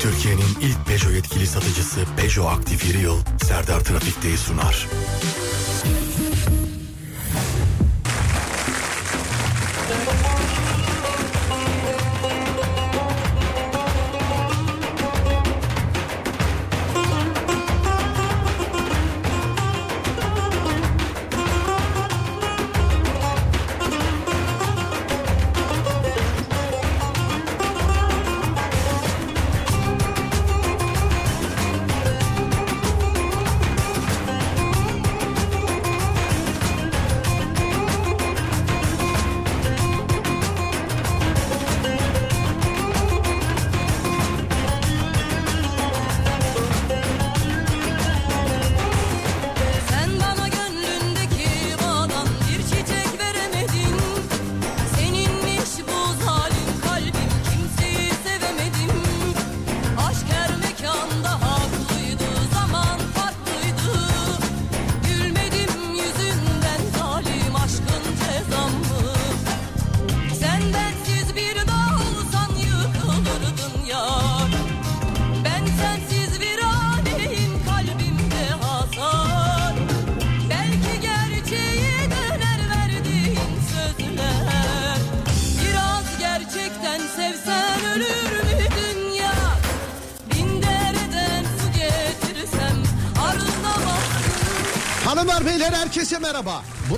Türkiye'nin ilk Peugeot yetkili satıcısı Peugeot Aktif Yıl Serdar Trafik'teyi sunar.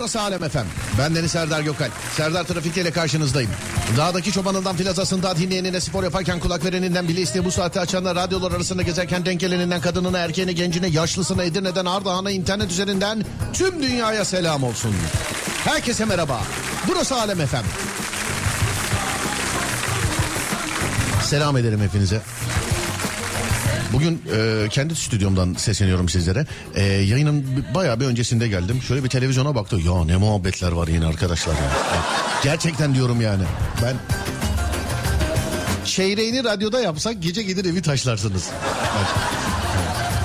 Burası Alem Efem. Ben Deniz Serdar Gökal. Serdar Trafik ile karşınızdayım. Dağdaki çobanından filazasında dinleyenine spor yaparken kulak vereninden bile isteye bu saatte açanlar radyolar arasında gezerken denk geleninden kadınına, erkeğine, gencine, yaşlısına, Edirne'den Ardahan'a internet üzerinden tüm dünyaya selam olsun. Herkese merhaba. Burası Alem Efem. Selam ederim hepinize. Bugün e, kendi stüdyomdan sesleniyorum sizlere. E, yayının bayağı bir öncesinde geldim. Şöyle bir televizyona baktım. Ya ne muhabbetler var yine arkadaşlar. Ya. Gerçekten diyorum yani. Ben çeyreğini radyoda yapsak gece gelir evi taşlarsınız.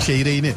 Çeyreğini.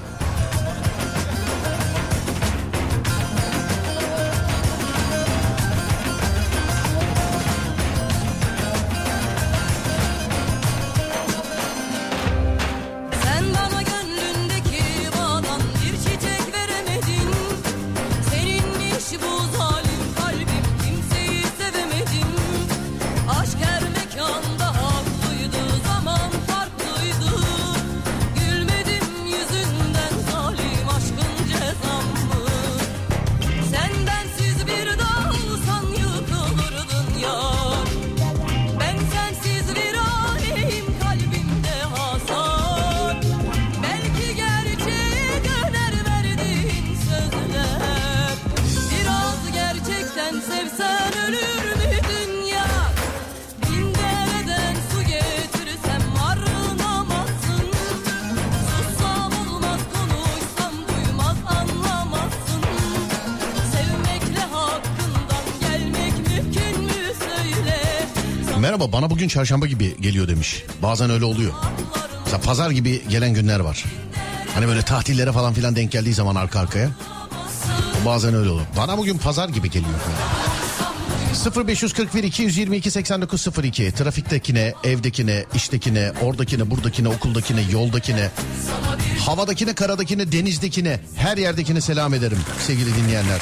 Bana bugün çarşamba gibi geliyor demiş. Bazen öyle oluyor. Mesela pazar gibi gelen günler var. Hani böyle tatillere falan filan denk geldiği zaman arka arkaya. Bazen öyle olur. Bana bugün pazar gibi geliyor. 0541 222 8902 trafiktekine, evdekine, iştekine, oradakine, buradakine, okuldakine, yoldakine, havadakine, karadakine, denizdekine, her yerdekine selam ederim sevgili dinleyenler.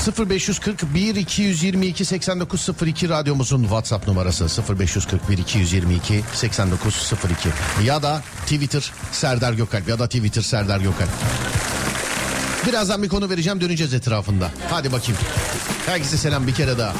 0541 222 8902 radyomuzun WhatsApp numarası 0541 222 8902 ya da Twitter Serdar Gökalp ya da Twitter Serdar Gökalp. Birazdan bir konu vereceğim döneceğiz etrafında. Hadi bakayım. Herkese selam bir kere daha.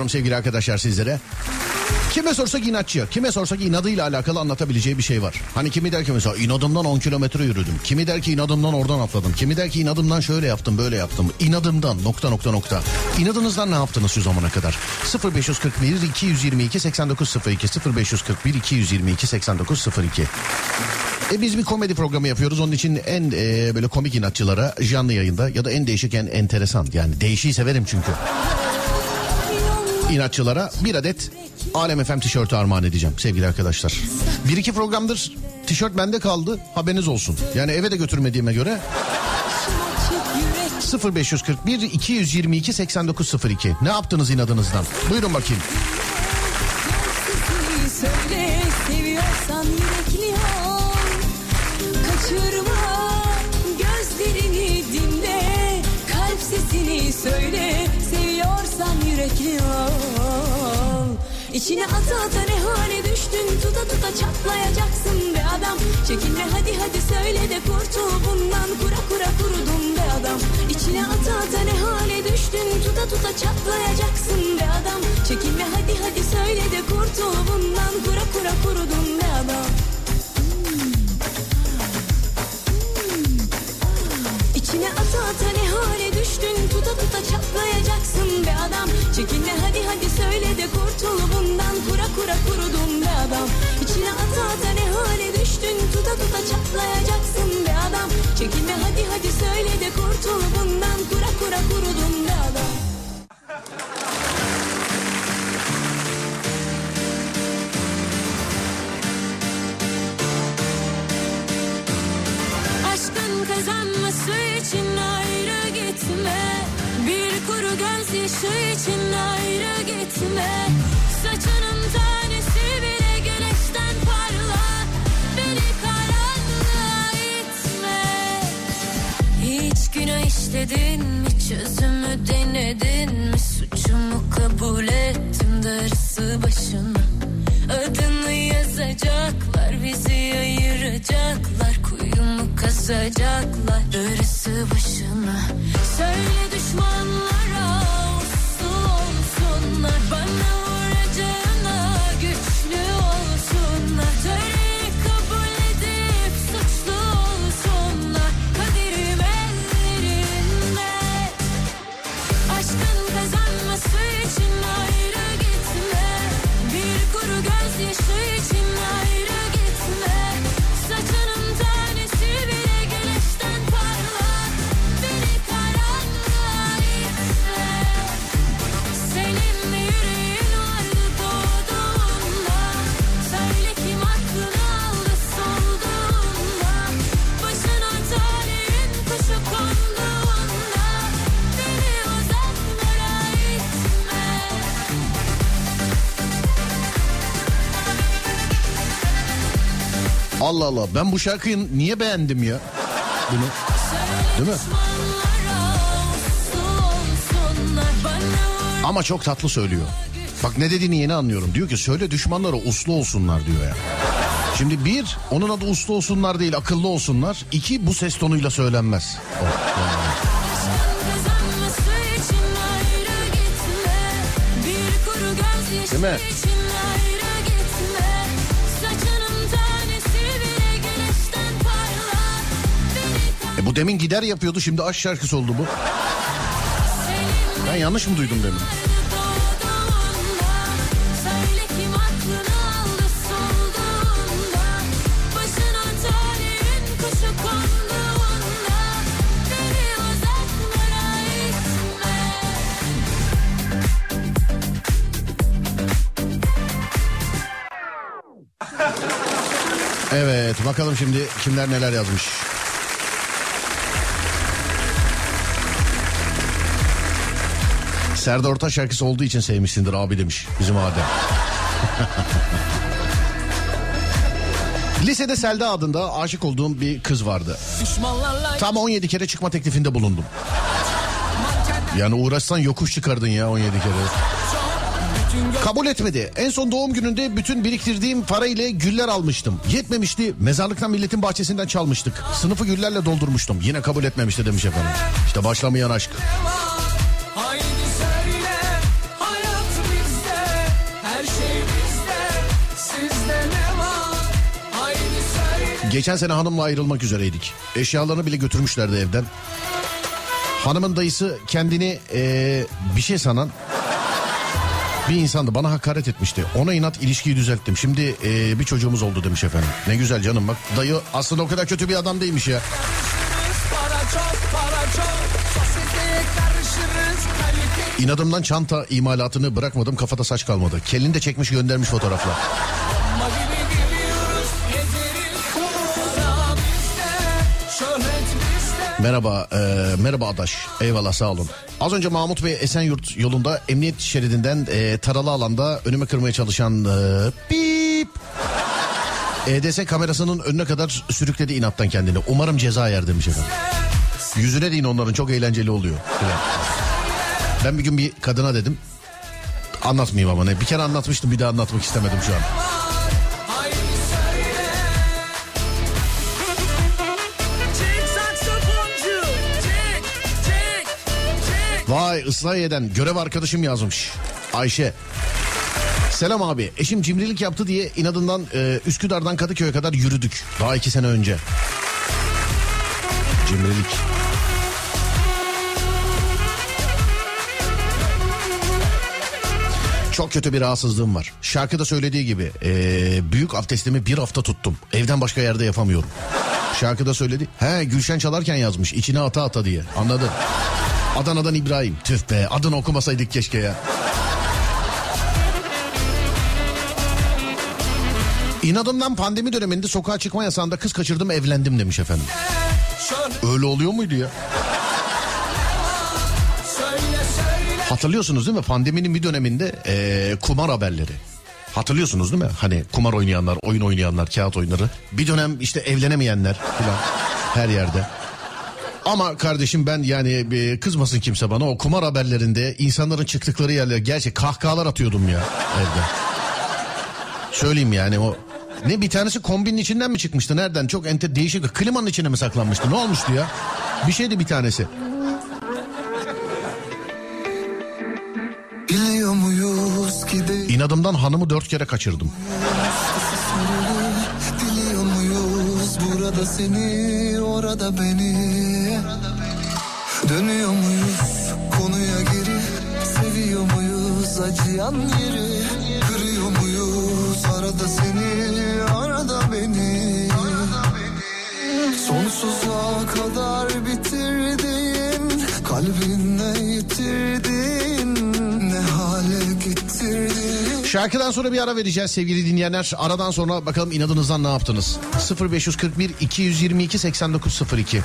Veriyorum sevgili arkadaşlar sizlere. Kime sorsak inatçı, kime sorsak inadıyla alakalı anlatabileceği bir şey var. Hani kimi der ki mesela inadımdan 10 kilometre yürüdüm. Kimi der ki inadımdan oradan atladım. Kimi der ki inadımdan şöyle yaptım böyle yaptım. İnadımdan nokta nokta nokta. İnadınızdan ne yaptınız şu zamana kadar? 0541 222 8902 0541 222 8902 e biz bir komedi programı yapıyoruz. Onun için en e, böyle komik inatçılara canlı yayında ya da en değişik en enteresan yani değişiği severim çünkü. İnatçılara bir adet Alem FM tişörtü armağan edeceğim sevgili arkadaşlar. Bir iki programdır tişört bende kaldı haberiniz olsun. Yani eve de götürmediğime göre Açık yürek 0541 222 8902 ne yaptınız inadınızdan? Buyurun bakayım. İçine ata ata ne hale düştün? Tuta tuta çatlayacaksın be adam. Çekinme hadi hadi söyle de kurtul bundan. Kura kura kurudun be adam. İçine ata ata ne hale düştün? Tuta tuta çatlayacaksın be adam. Çekinme hadi hadi söyle de kurtul bundan. Kura kura kurudun be adam. İçine ata ata ne hale düştün? Tuta tuta çatlayacaksın be adam. Çekinme hadi hadi söyle de kurtul Kura kurudun be adam. İçine ata ata ne hale düştün? Tuta tuta çatlayacaksın be adam. Çekinme hadi hadi söyle de kurtul bundan. Kura kura kurudun be adam. Aşkın kazanması için ayrı gitme Bir kuru gözyaşı için ayrı gitme. Saçının tanesi bile güneşten parla. Beni karanlığa itme. Hiç günah işledin mi? Çözümü denedin mi? Suçumu kabul ettim darısı başına. Adını yazacaklar bizi ayıracaklar Kuyumu kazacaklar darısı başına. Söyle düşmanlara uslu olsunlar. Bana Allah Allah ben bu şarkıyı niye beğendim ya? Bunu. Değil mi? Ama çok tatlı söylüyor. Bak ne dediğini yeni anlıyorum. Diyor ki söyle düşmanlara uslu olsunlar diyor ya. Şimdi bir onun adı uslu olsunlar değil akıllı olsunlar. İki bu ses tonuyla söylenmez. O, yani. Değil mi? Bu demin gider yapıyordu şimdi aşk şarkısı oldu bu. Ben yanlış mı duydum demin? Evet bakalım şimdi kimler neler yazmış. Serdar Ortaç şarkısı olduğu için sevmişsindir abi demiş bizim Adem. Lisede Selda adında aşık olduğum bir kız vardı. Tam 17 kere çıkma teklifinde bulundum. Yani uğraşsan yokuş çıkardın ya 17 kere. Kabul etmedi. En son doğum gününde bütün biriktirdiğim para ile güller almıştım. Yetmemişti. Mezarlıktan milletin bahçesinden çalmıştık. Sınıfı güllerle doldurmuştum. Yine kabul etmemişti demiş efendim. İşte başlamayan aşk. Geçen sene hanımla ayrılmak üzereydik. Eşyalarını bile götürmüşlerdi evden. Hanımın dayısı kendini eee, bir şey sanan bir insandı. Bana hakaret etmişti. Ona inat ilişkiyi düzelttim. Şimdi eee, bir çocuğumuz oldu demiş efendim. Ne güzel canım bak. Dayı aslında o kadar kötü bir adam değilmiş ya. İnadımdan çanta imalatını bırakmadım. Kafada saç kalmadı. Kelini de çekmiş göndermiş fotoğrafla. Merhaba, eee, merhaba Adaş. Eyvallah sağ olun. Az önce Mahmut Bey Esenyurt yolunda emniyet şeridinden eee, taralı alanda önüme kırmaya çalışan eee, bip EDS kamerasının önüne kadar sürükledi inattan kendini. Umarım ceza yer demiş efendim. Yüzüne deyin onların çok eğlenceli oluyor. Ben bir gün bir kadına dedim. Anlatmayayım ama ne. Bir kere anlatmıştım bir daha anlatmak istemedim şu an. Vay Islahiye'den görev arkadaşım yazmış. Ayşe. Selam abi. Eşim cimrilik yaptı diye inadından e, Üsküdar'dan Kadıköy'e kadar yürüdük. Daha iki sene önce. Cimrilik. Çok kötü bir rahatsızlığım var. Şarkıda söylediği gibi e, büyük abdestimi bir hafta tuttum. Evden başka yerde yapamıyorum. Şarkıda söyledi. He Gülşen çalarken yazmış içine ata ata diye. Anladın? Adana'dan İbrahim. Tüh be adını okumasaydık keşke ya. İnadımdan pandemi döneminde sokağa çıkma yasağında kız kaçırdım evlendim demiş efendim. Öyle oluyor muydu ya? Hatırlıyorsunuz değil mi pandeminin bir döneminde eee, kumar haberleri. Hatırlıyorsunuz değil mi? Hani kumar oynayanlar, oyun oynayanlar, kağıt oyunları. Bir dönem işte evlenemeyenler falan her yerde. Ama kardeşim ben yani e, kızmasın kimse bana o kumar haberlerinde insanların çıktıkları yerler gerçek kahkahalar atıyordum ya evde. Söyleyeyim yani o ne bir tanesi kombinin içinden mi çıkmıştı nereden çok ente değişik klimanın içine mi saklanmıştı ne olmuştu ya bir şeydi bir tanesi. İnadımdan hanımı dört kere kaçırdım. Biliyor muyuz burada seni orada beni Dönüyor muyuz konuya geri Seviyor muyuz acıyan yeri Kırıyor muyuz arada seni arada beni Sonsuza kadar bitirdin Kalbinle yitirdin Ne hale getirdin Şarkıdan sonra bir ara vereceğiz sevgili dinleyenler. Aradan sonra bakalım inadınızdan ne yaptınız? 0541 222 8902.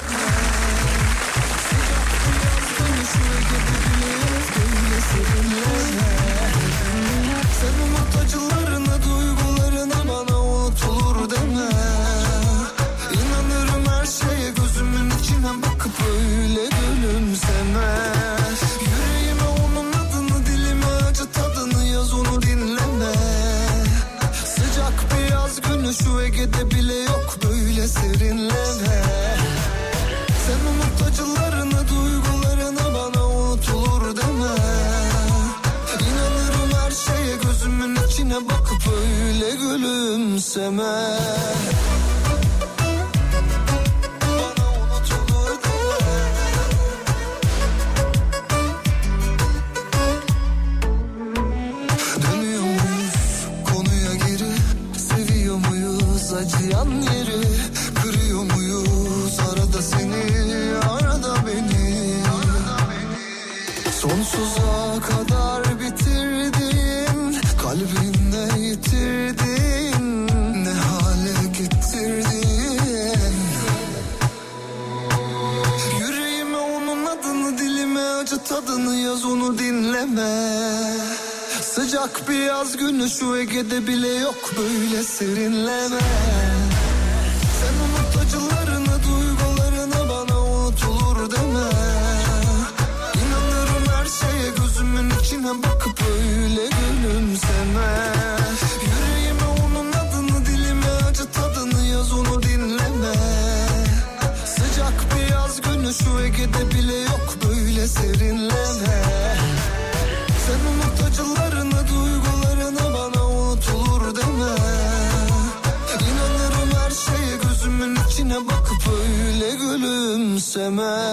gülümseme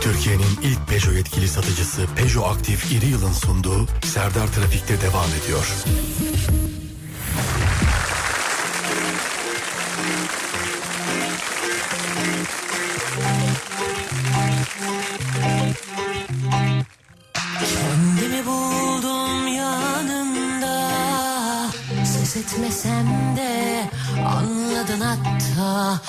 Türkiye'nin ilk Peugeot yetkili satıcısı Peugeot Aktif İri Yıl'ın sunduğu Serdar Trafik'te devam ediyor. Kendimi buldum yanında Ses etmesem de anladın hatta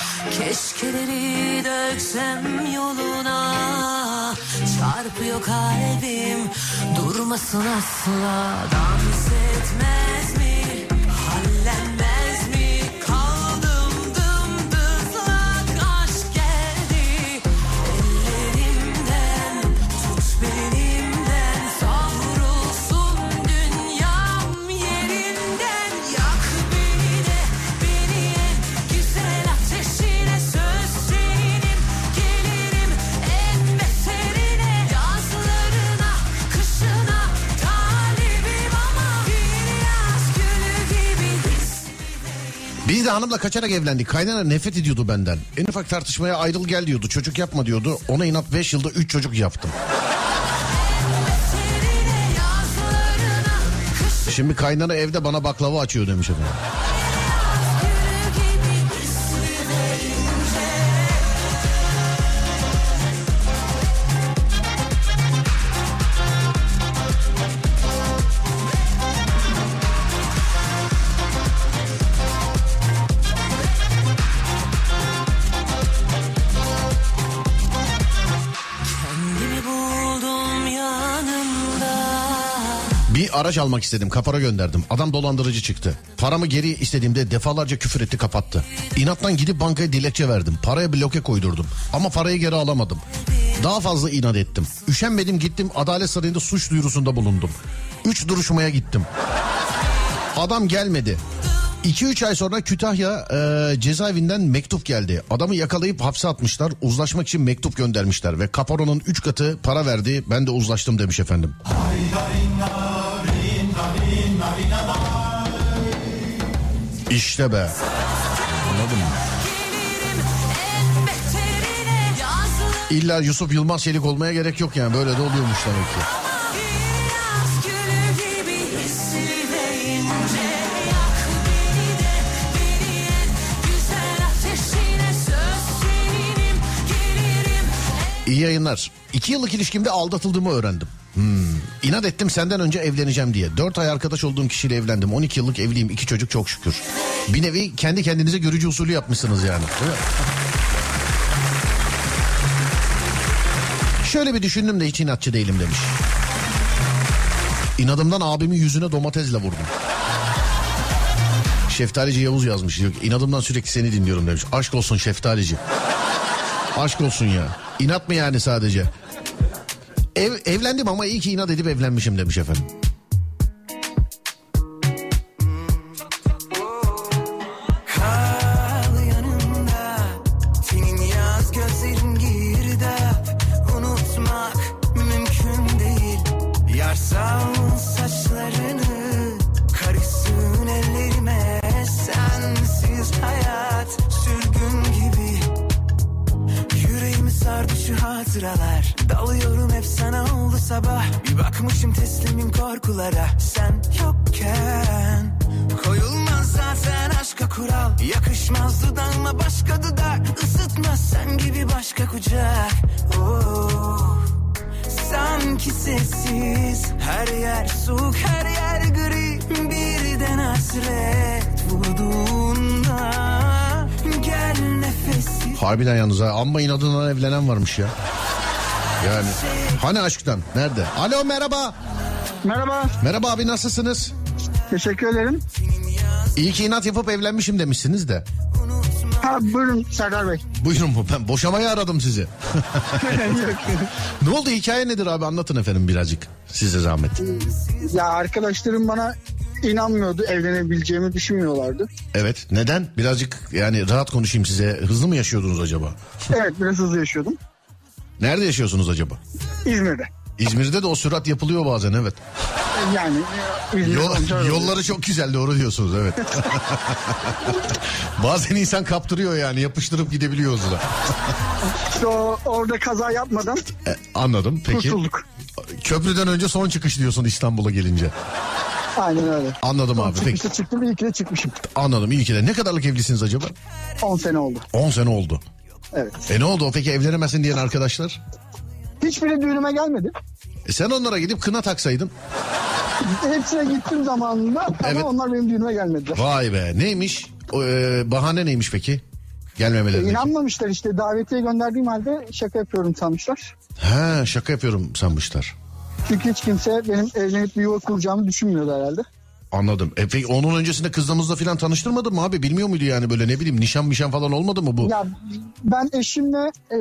Keşkeleri döksem yoluna Çarpıyor kalbim. Durmasın asla Dans etmez de hanımla kaçarak evlendik. Kaynana nefret ediyordu benden. En ufak tartışmaya ayrıl gel diyordu. Çocuk yapma diyordu. Ona inat 5 yılda 3 çocuk yaptım. Şimdi kaynana evde bana baklava açıyor demiş efendim. Araç almak istedim. Kapora gönderdim. Adam dolandırıcı çıktı. Paramı geri istediğimde defalarca küfür etti kapattı. İnattan gidip bankaya dilekçe verdim. Paraya bloke koydurdum. Ama parayı geri alamadım. Daha fazla inat ettim. Üşenmedim gittim adalet sarayında suç duyurusunda bulundum. Üç duruşmaya gittim. Adam gelmedi. 2-3 ay sonra Kütahya e, cezaevinden mektup geldi. Adamı yakalayıp hapse atmışlar. Uzlaşmak için mektup göndermişler. Ve kaporonun 3 katı para verdi. Ben de uzlaştım demiş efendim. İşte be. Anladın mı? İlla Yusuf Yılmaz Çelik olmaya gerek yok yani. Böyle de oluyormuş demek ki. İyi yayınlar. İki yıllık ilişkimde aldatıldığımı öğrendim. Hmm. İnat ettim senden önce evleneceğim diye. Dört ay arkadaş olduğum kişiyle evlendim. 12 yıllık evliyim. iki çocuk çok şükür. Bir nevi kendi kendinize görücü usulü yapmışsınız yani. Değil mi? Şöyle bir düşündüm de hiç inatçı değilim demiş. İnadımdan abimin yüzüne domatesle vurdum. Şeftalici Yavuz yazmış. Diyor İnadımdan sürekli seni dinliyorum demiş. Aşk olsun şeftalici. Aşk olsun ya. İnat mı yani sadece? Ev, evlendim ama iyi ki inat edip evlenmişim demiş efendim. Amma inadından evlenen varmış ya. Yani hani aşktan nerede? Alo merhaba. Merhaba, Merhaba abi nasılsınız? teşekkür ederim. İyi ki inat yapıp evlenmişim demişsiniz de. Ha, buyurun Serdar Bey. Buyurun bu ben boşamaya aradım sizi. ne oldu hikaye nedir abi anlatın efendim birazcık size zahmet. ya arkadaşlarım bana inanmıyordu, evlenebileceğimi düşünmüyorlardı. Evet neden? Birazcık yani rahat konuşayım size. Hızlı mı yaşıyordunuz acaba? Evet, biraz hızlı yaşıyordum. Nerede yaşıyorsunuz acaba? İzmir'de. İzmir'de de o sürat yapılıyor bazen evet. Yani e, İzmir'de Yol- yolları çok güzel doğru diyorsunuz evet. bazen insan kaptırıyor yani yapıştırıp gidebiliyor hızla. İşte o, orada kaza yapmadan E, anladım peki. kurtulduk. Köprüden önce son çıkış diyorsun İstanbul'a gelince. Aynen öyle. Anladım abi peki. Çıkmışta çıktım, iyi ki de çıkmışım. Anladım iyi ki de. Ne kadarlık evlisiniz acaba? 10 sene oldu. 10 sene oldu. Evet. E ne oldu o peki evlenemezsin diyen arkadaşlar? Hiçbiri düğünüme gelmedi. E sen onlara gidip kına taksaydın. Hepsine gittim zamanında ama Evet. onlar benim düğünüme gelmediler. Vay be neymiş? O, e, bahane neymiş peki? Gelmemeleri. İnanmamışlar işte davetiye gönderdiğim halde şaka yapıyorum sanmışlar. Ha şaka yapıyorum sanmışlar. Çünkü hiç kimse benim evlenip bir yuva kuracağımı düşünmüyordu herhalde. Anladım. E peki onun öncesinde kızlarınızla falan tanıştırmadın mı abi? Bilmiyor muydu yani böyle ne bileyim nişan mişan falan olmadı mı bu? Ya ben eşimle e,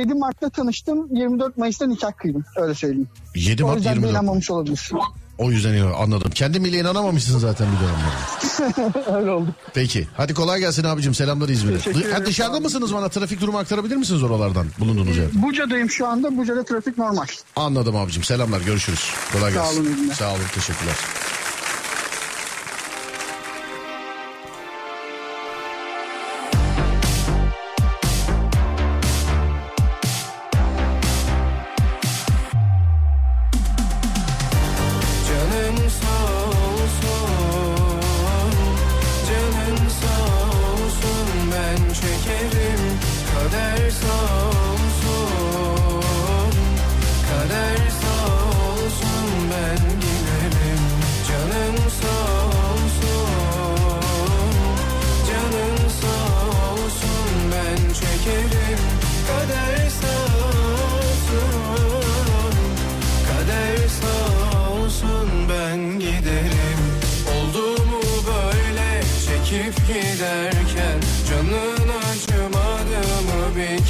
7 Mart'ta tanıştım. 24 Mayıs'ta nikah kıydım. Öyle söyleyeyim. 7 O Mart yüzden de 24. inanmamış olabilir. O yüzden anladım. Kendi bile inanamamışsın zaten bir dönemde. Öyle oldu. Peki. Hadi kolay gelsin abicim. Selamlar İzmir'e. Teşekkür ha, dışarıda mısınız bana? Trafik durumu aktarabilir misiniz oralardan? Bulunduğunuz yer. Buca'dayım şu anda. Buca'da trafik normal. Anladım abicim. Selamlar. Görüşürüz. Kolay Sağ gelsin. olun, iyi günler. Sağ olun. Teşekkürler.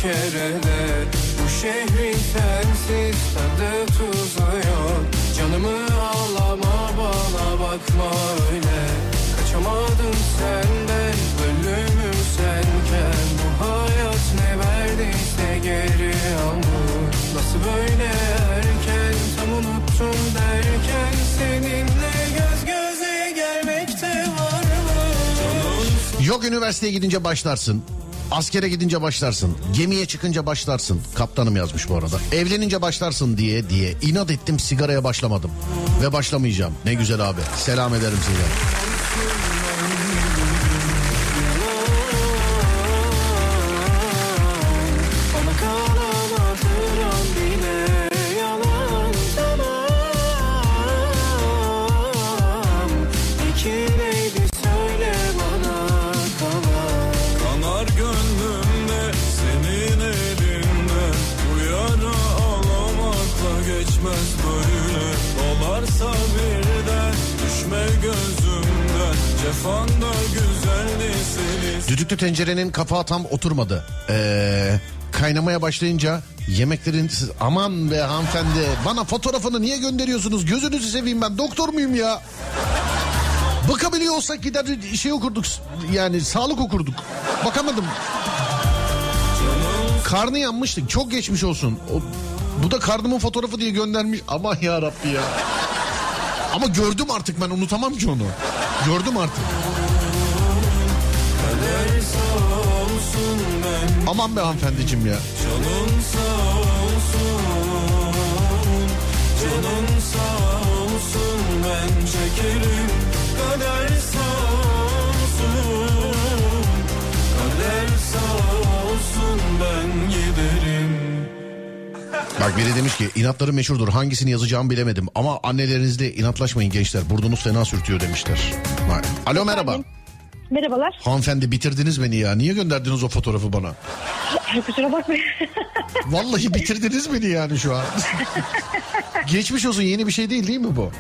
Kere Bu şehrin sensiz tadı tuzu Canımı ağlama bana bakma öyle. Kaçamadın senden ölümüm senken. Bu hayat ne verdiyse geri alır Nasıl böyle erken tam unuttum derken. Seninle göz göze gelmekte var mı? Yok üniversiteye gidince başlarsın. Askere gidince başlarsın. Gemiye çıkınca başlarsın. Kaptanım yazmış bu arada. Evlenince başlarsın diye diye. inat ettim sigaraya başlamadım. Ve başlamayacağım. Ne güzel abi. Selam ederim size. Düdüklü tencerenin kapağı tam oturmadı. Ee, kaynamaya başlayınca yemeklerin aman be hanımefendi bana fotoğrafını niye gönderiyorsunuz? Gözünüzü seveyim ben doktor muyum ya? Bakabiliyor olsak gider şey okurduk yani sağlık okurduk. Bakamadım. Karnı yanmıştı çok geçmiş olsun. O, bu da karnımın fotoğrafı diye göndermiş. Aman ya Rabbi ya. Ama gördüm artık ben unutamam ki onu. Gördüm artık aman be hanımefendiciğim ya. Canın sağ olsun Canın sağ olsun Ben çekerim Kader sağ olsun Kader sağ olsun Ben giderim Bak biri demiş ki inatları meşhurdur. Hangisini yazacağımı bilemedim. Ama annelerinizle inatlaşmayın gençler. Burnunuz fena sürtüyor demişler. Alo merhaba. Merhabalar. Hanımefendi bitirdiniz beni ya. Niye gönderdiniz o fotoğrafı bana? Ay, kusura bakmayın. Vallahi bitirdiniz beni yani şu an. Geçmiş olsun yeni bir şey değil değil mi bu?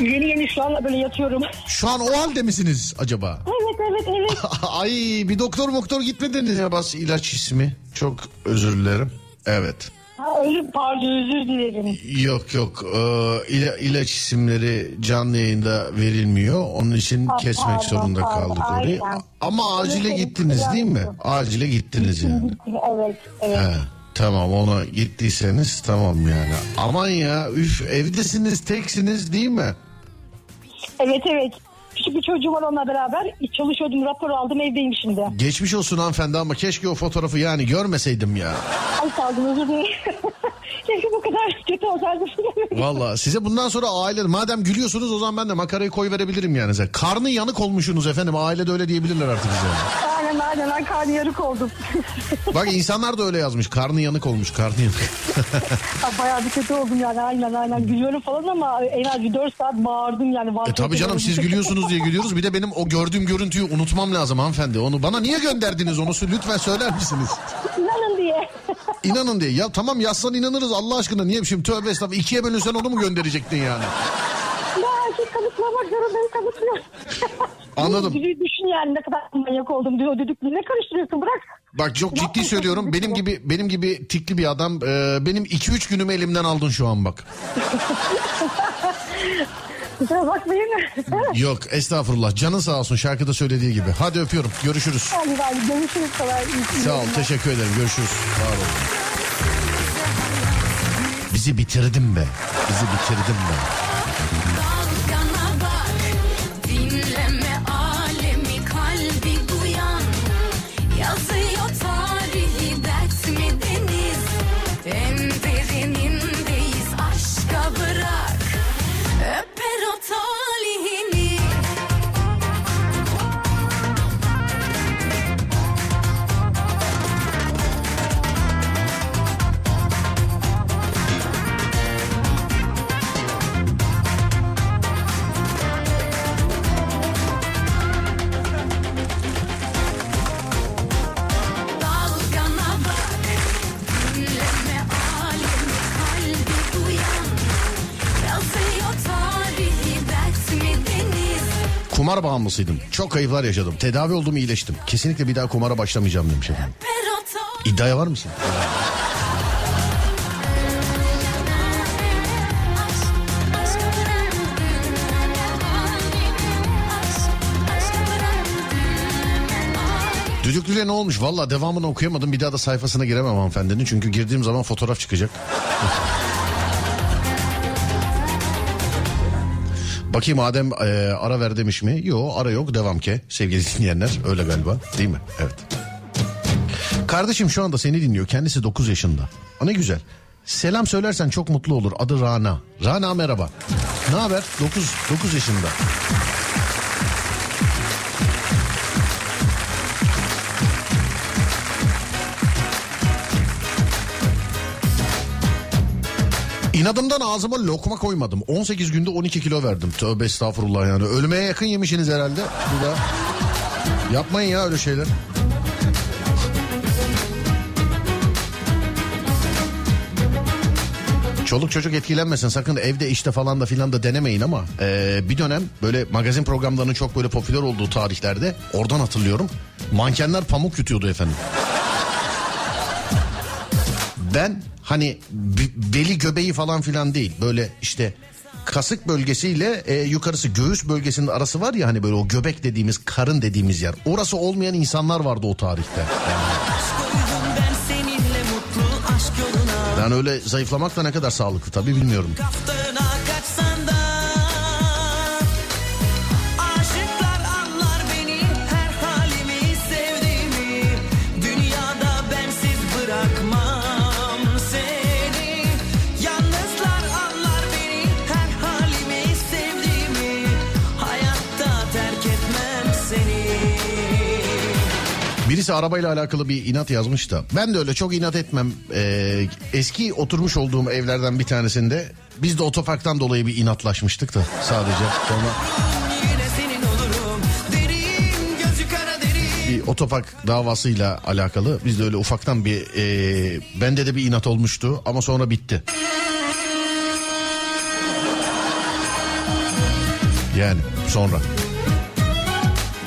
yeni yeni şu an böyle yatıyorum. Şu an o halde misiniz acaba? evet evet evet. Ay bir doktor doktor gitmediniz ya bas ilaç ismi. Çok özür dilerim. Evet. Özür, pardon özür dilerim. Yok yok ee, ila- ilaç isimleri canlı yayında verilmiyor. Onun için Ha, kesmek pardon, zorunda pardon, kaldık orayı. aynen. Ama acile Evet, gittiniz evet. değil mi? Acile gittiniz yani. Evet evet. He, tamam ona gittiyseniz tamam yani. Aman ya üf evdesiniz teksiniz değil mi? Evet evet. Küçük bir çocuğum var onunla beraber. Çalışıyordum rapor aldım evdeyim şimdi. Geçmiş olsun hanımefendi ama keşke o fotoğrafı yani görmeseydim ya. Ay sağ olun özür dilerim. Keşke bu kadar kötü olsaydı. Valla size bundan sonra aile madem gülüyorsunuz o zaman ben de makarayı koy verebilirim yani size. Karnı yanık olmuşsunuz efendim ailede öyle diyebilirler artık size. aynen aynen ben karnı yarık oldum. Bak insanlar da öyle yazmış karnı yanık olmuş karnı yanık. Ay, Bayağı bir kötü oldum yani aynen aynen. Gülüyorum falan ama en az bir 4 saat bağırdım yani. E tabii canım siz gülüyorsunuz diye gülüyoruz bir de benim o gördüğüm görüntüyü unutmam lazım hanımefendi. Onu bana niye gönderdiniz onu lütfen söyler misiniz? İnanın diye. İnanın diye. Ya tamam yazsan inanırız Allah aşkına. Niye şimdi tövbe estağfurullah. ikiye bölünsen onu mu gönderecektin yani? Ya şey kanıtlamak zorundayım kanıtlıyor. Anladım. Dü- Düşün yani ne kadar manyak oldum diyor düdüklü. Ne karıştırıyorsun bırak. Bak çok ciddi söylüyorum. Benim gibi benim gibi tikli bir adam. e, benim 2-3 günümü elimden aldın şu an bak. Kusura bakmayın. Yok estağfurullah. Canın sağ olsun şarkıda söylediği gibi. Hadi öpüyorum. Görüşürüz. Hadi hadi görüşürüz falan. Sağ ol. Teşekkür ederim. Görüşürüz. Var olun. Bizi bitirdin be. Bizi bitirdin be. Dalgana bak, dinleme Kumar bağımlısıydım. Çok kayıplar yaşadım. Tedavi oldum iyileştim. Kesinlikle bir daha kumara başlamayacağım demiş efendim. İddiaya var mısın? Düdüklü'yle ne olmuş? Valla devamını okuyamadım. Bir daha da sayfasına giremem hanımefendinin. Çünkü girdiğim zaman fotoğraf çıkacak. Bakayım Adem e, ara ver demiş mi? Yok ara yok devam ke sevgili dinleyenler. Öyle galiba değil mi? Evet. Kardeşim şu anda seni dinliyor. Kendisi 9 yaşında. Aa, ne güzel. Selam söylersen çok mutlu olur. Adı Rana. Rana merhaba. Ne haber? 9 9 yaşında. İnadımdan ağzıma lokma koymadım. 18 günde 12 kilo verdim. Tövbe estağfurullah yani. Ölmeye yakın yemişsiniz herhalde. Bu da. Yapmayın ya öyle şeyler. Çoluk çocuk etkilenmesin sakın evde işte falan da filan da denemeyin ama e, bir dönem böyle magazin programlarının çok böyle popüler olduğu tarihlerde oradan hatırlıyorum mankenler pamuk yutuyordu efendim. Ben hani beli göbeği falan filan değil böyle işte kasık bölgesiyle e, yukarısı göğüs bölgesinin arası var ya hani böyle o göbek dediğimiz karın dediğimiz yer. Orası olmayan insanlar vardı o tarihte. Yoluna Yani öyle zayıflamak da ne kadar sağlıklı tabii bilmiyorum. Kaftına Birisi arabayla alakalı bir inat yazmış da ben de öyle çok inat etmem. Ee, eski oturmuş olduğum evlerden bir tanesinde biz de otoparktan dolayı bir inatlaşmıştık da sadece sonra Derin otopark davasıyla alakalı. Biz de öyle ufaktan bir e, bende de bir inat olmuştu ama sonra bitti. Yani sonra.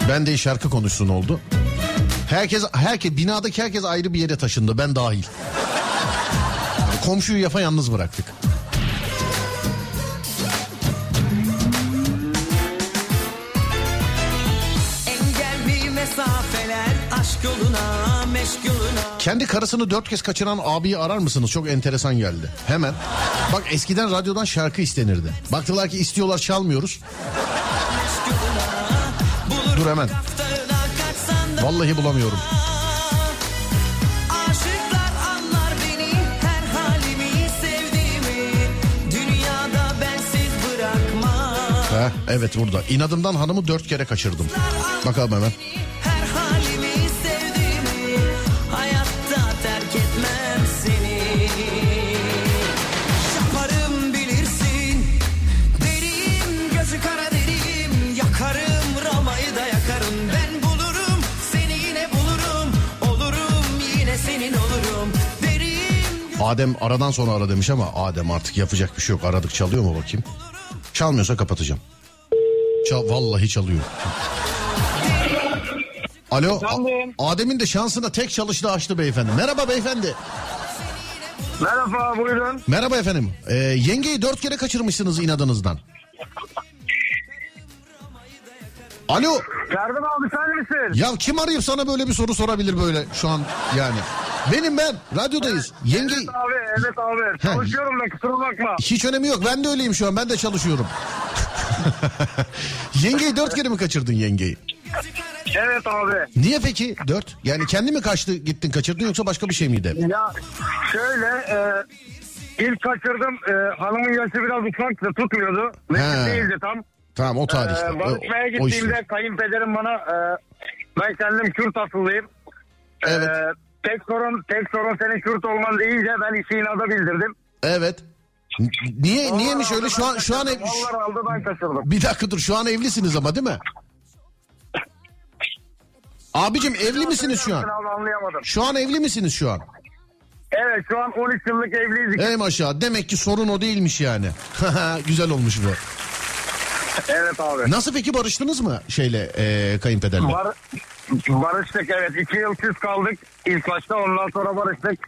Ben de şarkı konuşsun oldu. Herkes herkes binadaki herkes ayrı bir yere taşındı ben dahil. Komşuyu yafa yalnız bıraktık. Yoluna yoluna Kendi karısını dört kez kaçıran abiyi arar mısınız? Çok enteresan geldi. Hemen. Bak eskiden radyodan şarkı istenirdi. Baktılar ki istiyorlar çalmıyoruz. Dur hemen. Bensiz bırakmam Heh, evet burada. İnadımdan hanımı dört kere kaçırdım. Bakalım hemen. Adem aradan sonra ara demiş ama Adem artık yapacak bir şey yok. Aradık çalıyor mu bakayım? Çalmıyorsa kapatacağım. Çal, vallahi çalıyor. Alo. Efendim? Adem'in de şansına tek çalıştı açtı beyefendi. Merhaba beyefendi. Merhaba buyurun. Merhaba efendim. Ee, yengeyi dört kere kaçırmışsınız inadınızdan. Alo. Yardım abi sen misin? Ya kim arayıp sana böyle bir soru sorabilir böyle şu an yani. Benim ben radyodayız. Yenge Evet abi evet abi. Çalışıyorum da kusura bakma. hiç önemi yok. Ben de öyleyim şu an. Ben de çalışıyorum. yengeyi dört kere mi kaçırdın yengeyi? Evet abi. Niye peki dört? Yani kendi mi kaçtı gittin kaçırdın yoksa başka bir şey miydi? Ya şöyle e, ilk kaçırdım. E, hanımın yaşı biraz ufaktı tutmuyordu. Mesut değildi tam. Tamam o tarihte. E, barışmaya O- o gittiğimde işte. kayınpederim bana e, ben kendim Kürt asıllıyım. E, Evet. tek sorun tek sorun senin Kürt olman deyince ben işi inada bildirdim. Evet. Niye niyeymiş Onlar öyle şu an şu an ev, aldı ben kaçırdım. bir dakika dur şu an evlisiniz ama değil mi? Abicim evli misiniz şu an? Anlayamadım. Şu an evli misiniz şu an? Evet şu an 13 yıllık evliyiz. Ey maşallah demek ki sorun o değilmiş yani. Güzel olmuş bu. Evet abi. Nasıl peki barıştınız mı şeyle e, kayınpederle? Bar barıştık evet. iki yıl küs kaldık. İlk başta ondan sonra barıştık.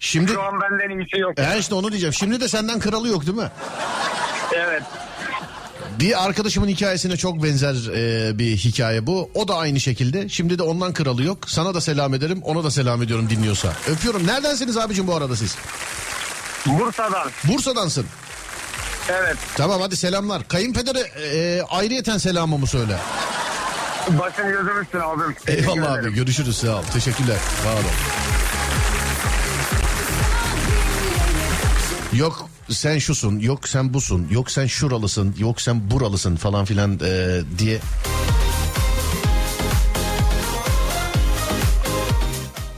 Şimdi Şu an benden iyisi yok. e işte onu diyeceğim. Şimdi de senden kralı yok değil mi? Evet. Bir arkadaşımın hikayesine çok benzer e, bir hikaye bu. O da aynı şekilde. Şimdi de ondan kralı yok. Sana da selam ederim. Ona da selam ediyorum dinliyorsa. Öpüyorum. Neredensiniz abicim bu arada siz? Bursa'dan. Bursa'dansın. Evet. Tamam hadi selamlar. Kayınpedere e, ayrıyeten selamımı söyle. Başın gözüm üstüne abim. Teşekkür Eyvallah abi görüşürüz sağ ol. Teşekkürler. Var ol. Yok sen şusun, yok sen busun, yok sen şuralısın, yok sen buralısın falan filan e, diye.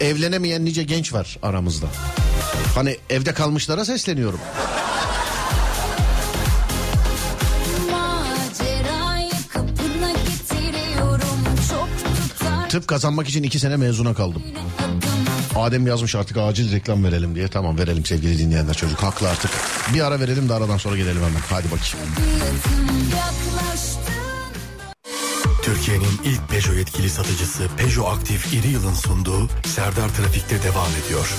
Evlenemeyen nice genç var aramızda. Hani evde kalmışlara sesleniyorum. Tıp kazanmak için iki sene mezuna kaldım. Adem yazmış artık acil reklam verelim diye. Tamam verelim sevgili dinleyenler çocuk haklı artık. Bir ara verelim de aradan sonra gelelim hemen. Hadi bakayım. Türkiye'nin ilk Peugeot yetkili satıcısı Peugeot Aktif İri Yıl'ın sunduğu Serdar Trafik'te devam ediyor.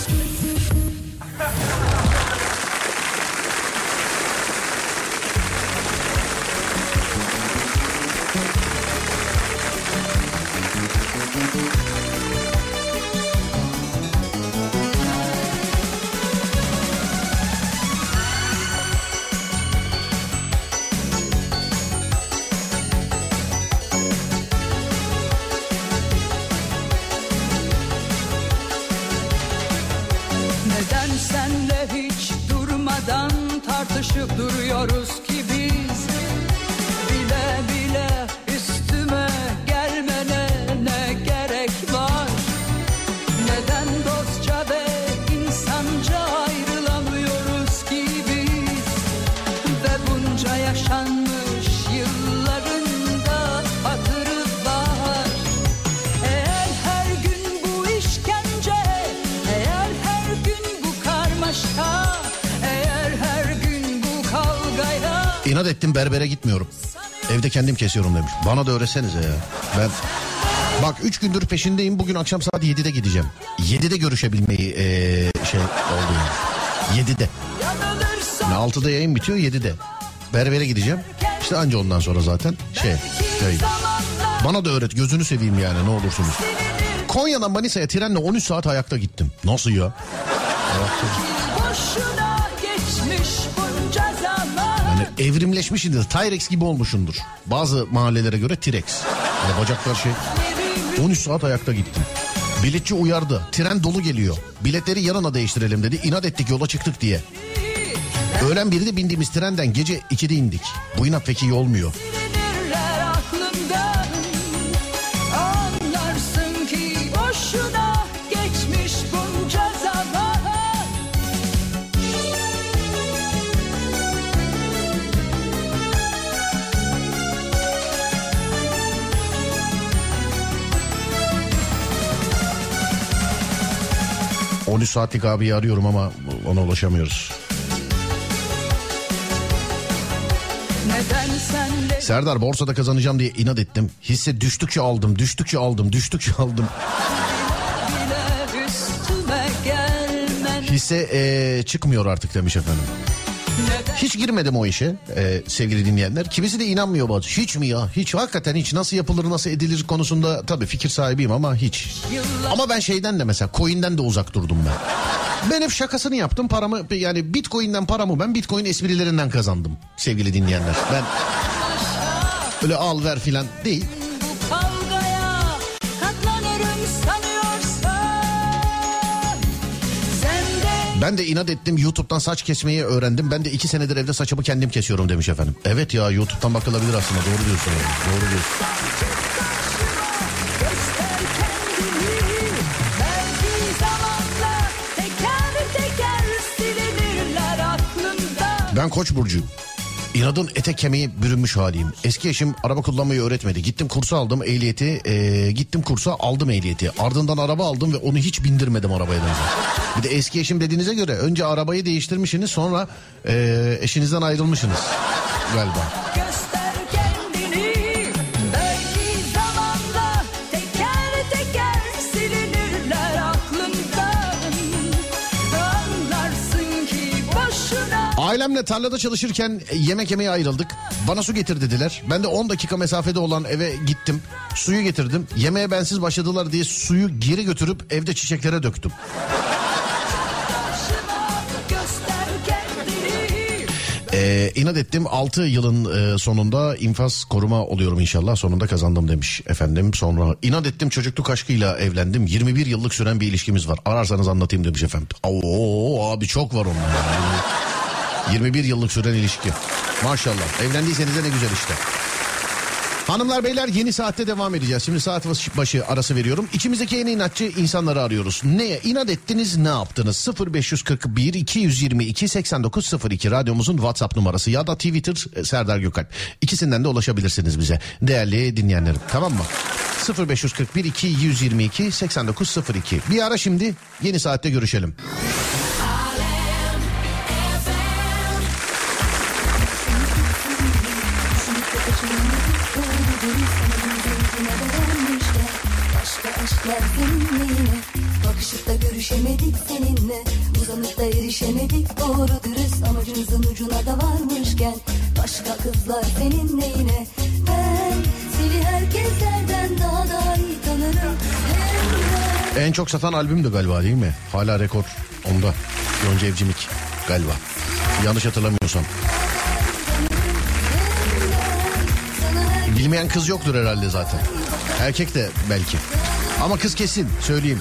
Tartışıp duruyoruz ki ettim berbere gitmiyorum. Evde kendim kesiyorum demiş. Bana da öğretsenize ya. Ben Bak 3 gündür peşindeyim. Bugün akşam saat 7'de gideceğim. 7'de görüşebilmeyi eee, şey oldu yani. 7'de. Yani 6'da yayın bitiyor 7'de. Berbere gideceğim. İşte anca ondan sonra zaten şey. yayın. Bana da öğret gözünü seveyim yani ne olursunuz. Konya'dan Manisa'ya trenle 13 saat ayakta gittim. Nasıl ya? Boşuna evrimleşmişsindir. Tyrex gibi olmuşundur. Bazı mahallelere göre T-Rex. Yani bacaklar şey. 13 saat ayakta gittim. Biletçi uyardı. Tren dolu geliyor. Biletleri yarına değiştirelim dedi. İnat ettik yola çıktık diye. Öğlen 1'de bindiğimiz trenden gece 2'de indik. Bu inat pek iyi olmuyor. 13 saatlik abiyi arıyorum ama ona ulaşamıyoruz. Senle Serdar borsada kazanacağım diye inat ettim. Hisse düştükçe aldım, düştükçe aldım, düştükçe aldım. Hisse eee, çıkmıyor artık demiş efendim. Hiç girmedim o işe eee, sevgili dinleyenler. Kimisi de inanmıyor bazı. Hiç mi ya? Hiç hakikaten hiç nasıl yapılır nasıl edilir konusunda tabii fikir sahibiyim ama hiç. Ama ben şeyden de mesela coin'den de uzak durdum ben. Ben hep şakasını yaptım paramı yani bitcoin'den paramı ben bitcoin esprilerinden kazandım sevgili dinleyenler. Ben öyle al ver filan değil. Ben de inat ettim YouTube'dan saç kesmeyi öğrendim. Ben de iki senedir evde saçımı kendim kesiyorum demiş efendim. Evet ya YouTube'dan bakılabilir aslında doğru diyorsun. yani, Doğru diyorsun. Ben Koç burcuyum. İnadın ete kemiğe bürünmüş haliyim. Eski eşim araba kullanmayı öğretmedi. Gittim kursa aldım ehliyeti. eee, gittim kursa aldım ehliyeti. Ardından araba aldım ve onu hiç bindirmedim arabaya önce. Bir de eski eşim dediğinize göre önce arabayı değiştirmişsiniz sonra eee, eşinizden ayrılmışsınız galiba. Ailemle tarlada çalışırken yemek yemeye ayrıldık. Bana su getir dediler. Ben de 10 dakika mesafede olan eve gittim. Suyu getirdim. Yemeğe bensiz başladılar diye suyu geri götürüp evde çiçeklere döktüm. Ee, inat ettim 6 yılın e, sonunda infaz koruma oluyorum inşallah sonunda kazandım demiş efendim. Sonra inat ettim çocukluk aşkıyla evlendim 21 yıllık süren bir ilişkimiz var ararsanız anlatayım demiş efendim. Oo abi çok var onlar. Yani 21 yıllık süren ilişki maşallah evlendiyseniz de ne güzel işte. Hanımlar beyler yeni saatte devam edeceğiz. Şimdi saat başı arası veriyorum. İçimizdeki en inatçı insanları arıyoruz. Neye inat ettiniz ne yaptınız? 0541 222 8902 radyomuzun WhatsApp numarası ya da Twitter e, Serdar Gökalp. İkisinden de ulaşabilirsiniz bize. Değerli dinleyenlerim tamam mı? 0541 222 8902 Bir ara şimdi yeni saatte görüşelim. Bakışıp da görüşemedik seninle Uzanıp da erişemedik doğru dürüst Amacımızın ucuna da varmışken Başka kızlar seninle yine Ben seni herkeslerden daha da iyi tanırım En çok satan albüm de galiba değil mi? Hala rekor onda. Yonca Evcimik galiba. Yanlış hatırlamıyorsam. Bilmeyen kız yoktur herhalde zaten. Erkek de belki. Ama kız kesin söyleyeyim.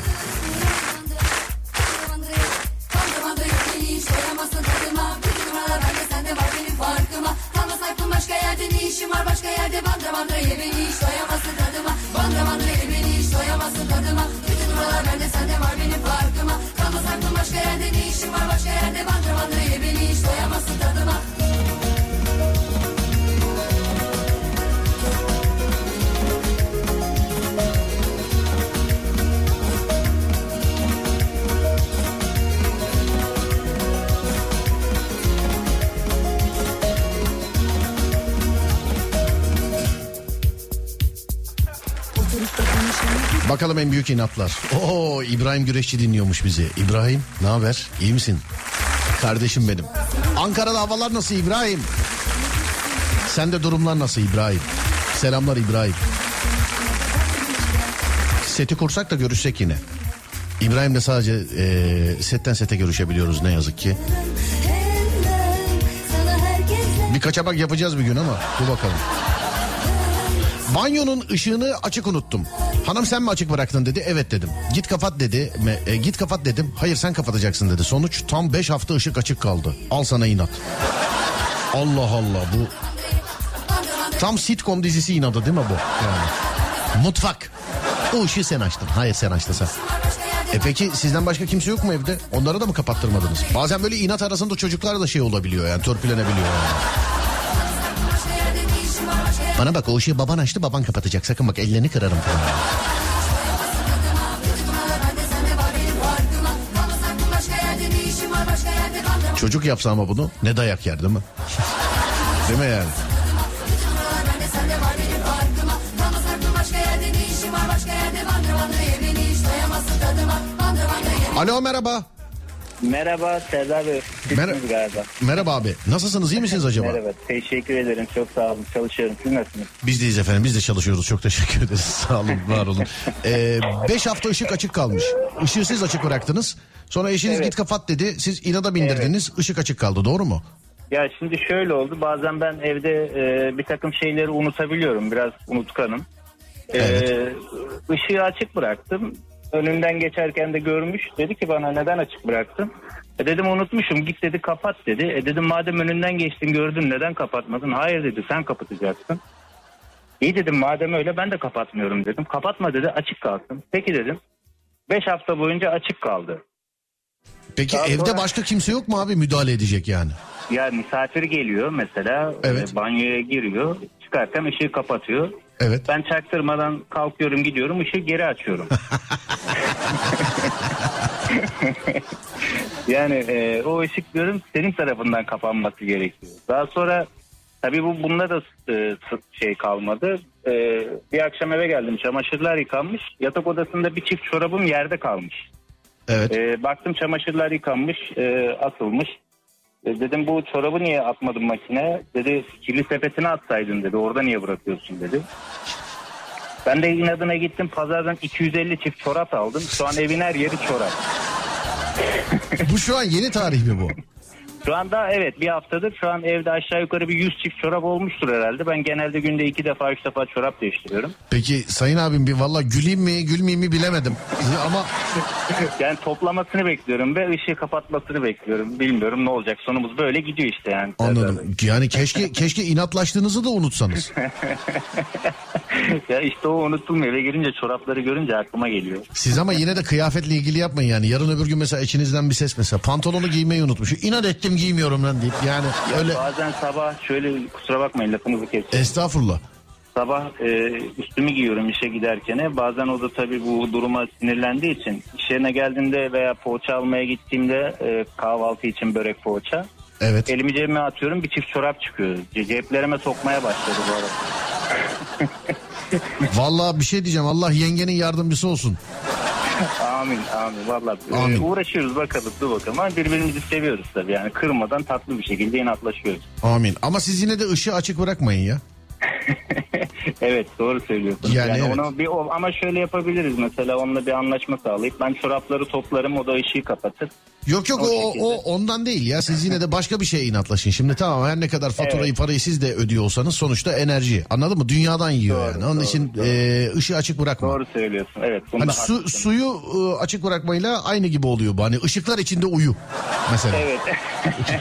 Büyük inatlar. Oo İbrahim Güreşçi dinliyormuş bizi. İbrahim ne haber? İyi misin? Kardeşim benim. Ankara'da havalar nasıl İbrahim? Sende durumlar nasıl İbrahim? Selamlar İbrahim. Seti kursak da görüşsek yine. İbrahim'le sadece e, setten sete görüşebiliyoruz ne yazık ki. Bir kaçamak yapacağız bir gün ama dur bakalım. Banyonun ışığını açık unuttum. Hanım sen mi açık bıraktın dedi. Evet dedim. Git kapat dedi. E, git kapat dedim. Hayır sen kapatacaksın dedi. Sonuç tam 5 hafta ışık açık kaldı. Al sana inat. Allah Allah bu tam sitcom dizisi inadı değil mi bu? Yani. Mutfak. O ışığı sen açtın. Hayır sen açtın sen. E peki sizden başka kimse yok mu evde? Onlara da mı kapattırmadınız? Bazen böyle inat arasında çocuklar da şey olabiliyor yani törpülenebiliyor yani. Bana bak o ışığı baban açtı baban kapatacak. Sakın bak ellerini kırarım falan. Çocuk yapsa ama bunu ne dayak yer değil mi? değil mi yani? Alo merhaba. Merhaba Serdar Bey. Mer- galiba. Merhaba abi. Nasılsınız iyi misiniz acaba? Merhaba. Teşekkür ederim. Çok sağ olun. Çalışıyorum. Siz nasılsınız? Biz deyiz efendim biz de çalışıyoruz çok teşekkür ederiz sağ olun var olun. Ee, beş hafta ışık açık kalmış. Işığı siz açık bıraktınız. Sonra eşiniz Evet. git kapat dedi. Siz inada bindirdiniz ışık açık kaldı doğru mu? Ya şimdi şöyle oldu. Bazen ben evde e, bir takım şeyleri unutabiliyorum. Biraz unutkanım. E, ışığı açık bıraktım. Önünden geçerken de görmüş. Dedi ki bana neden açık bıraktın? E dedim unutmuşum. Git dedi kapat dedi. E dedim madem önünden geçtin gördün neden kapatmadın? Hayır dedi sen kapatacaksın. İyi dedim madem öyle ben de kapatmıyorum dedim. Kapatma dedi açık kalsın. Peki dedim. Beş hafta boyunca açık kaldı. Peki Daha evde sonra- başka kimse yok mu abi müdahale edecek yani? Ya misafir geliyor mesela Evet. e, banyoya giriyor çıkarken ışığı kapatıyor. Evet. Ben çaktırmadan kalkıyorum gidiyorum ışığı geri açıyorum. yani e, o ışık diyorum senin tarafından kapanması gerekiyor. Daha sonra tabii bu bunda da e, şey kalmadı. E, bir akşam eve geldim çamaşırlar yıkanmış. Yatak odasında bir çift çorabım yerde kalmış. Evet. E, baktım çamaşırlar yıkanmış, e, atılmış. E, dedim bu çorabı niye atmadın makine? Dedi kirli sepetine atsaydın dedi. Orada niye bırakıyorsun dedi. Ben de inadına gittim pazardan 250 çift çorap aldım. Şu an evin her yeri çorap. Bu şu an yeni tarih mi bu? Şu anda evet bir haftadır şu an evde aşağı yukarı bir 100 çift çorap olmuştur herhalde. Ben genelde günde iki defa üç defa çorap değiştiriyorum. Peki sayın abim bir valla güleyim mi gülmeyeyim mi bilemedim. Ama Yani toplamasını bekliyorum ve ışığı kapatmasını bekliyorum. Bilmiyorum ne olacak sonumuz böyle gidiyor işte yani. anladım. Yani keşke keşke inatlaştığınızı da unutsanız. ya işte o unutulmuyor. Eve girince çorapları görünce aklıma geliyor. Siz ama yine de kıyafetle ilgili yapmayın yani. Yarın öbür gün mesela içinizden bir ses mesela pantolonu giymeyi unutmuş. İnat ettim giymiyorum lan deyip yani öyle Bazen sabah şöyle kusura bakmayın lafınızı keseceğim. estağfurullah. Sabah e, üstümü giyiyorum işe giderken. Bazen o da tabii bu duruma sinirlendiği için iş yerine geldiğimde veya poğaça almaya gittiğimde e, kahvaltı için börek poğaça. Evet. Elimi cebime atıyorum bir çift çorap çıkıyor. Ce- Ceplerime sokmaya başladı bu arada. Vallahi bir şey diyeceğim. Allah yengenin yardımcısı olsun. Amin amin valla Amin. uğraşıyoruz bakalım dur bakalım ama birbirimizi seviyoruz tabii yani kırmadan tatlı bir şekilde inatlaşıyoruz. Amin. Ama siz yine de ışığı açık bırakmayın ya. Evet doğru söylüyorsunuz. Yani Yani, evet. onu bir ama şöyle yapabiliriz mesela onunla bir anlaşma sağlayıp ben çorapları toplarım o da ışığı kapatır. Yok yok O o, şekilde. o ondan değil ya. Siz yine de başka bir şeye inatlaşın. Şimdi tamam her ne kadar faturayı Evet. parayı siz de ödüyor olsanız sonuçta enerji. Anladın mı? Dünyadan yiyor Doğru, yani. Onun doğru, için doğru. e, ışığı açık bırakma. Doğru söylüyorsun evet. Hani su, haklısın. suyu e, açık bırakmayla aynı gibi oluyor bu. Hani ışıklar içinde uyu mesela. Evet.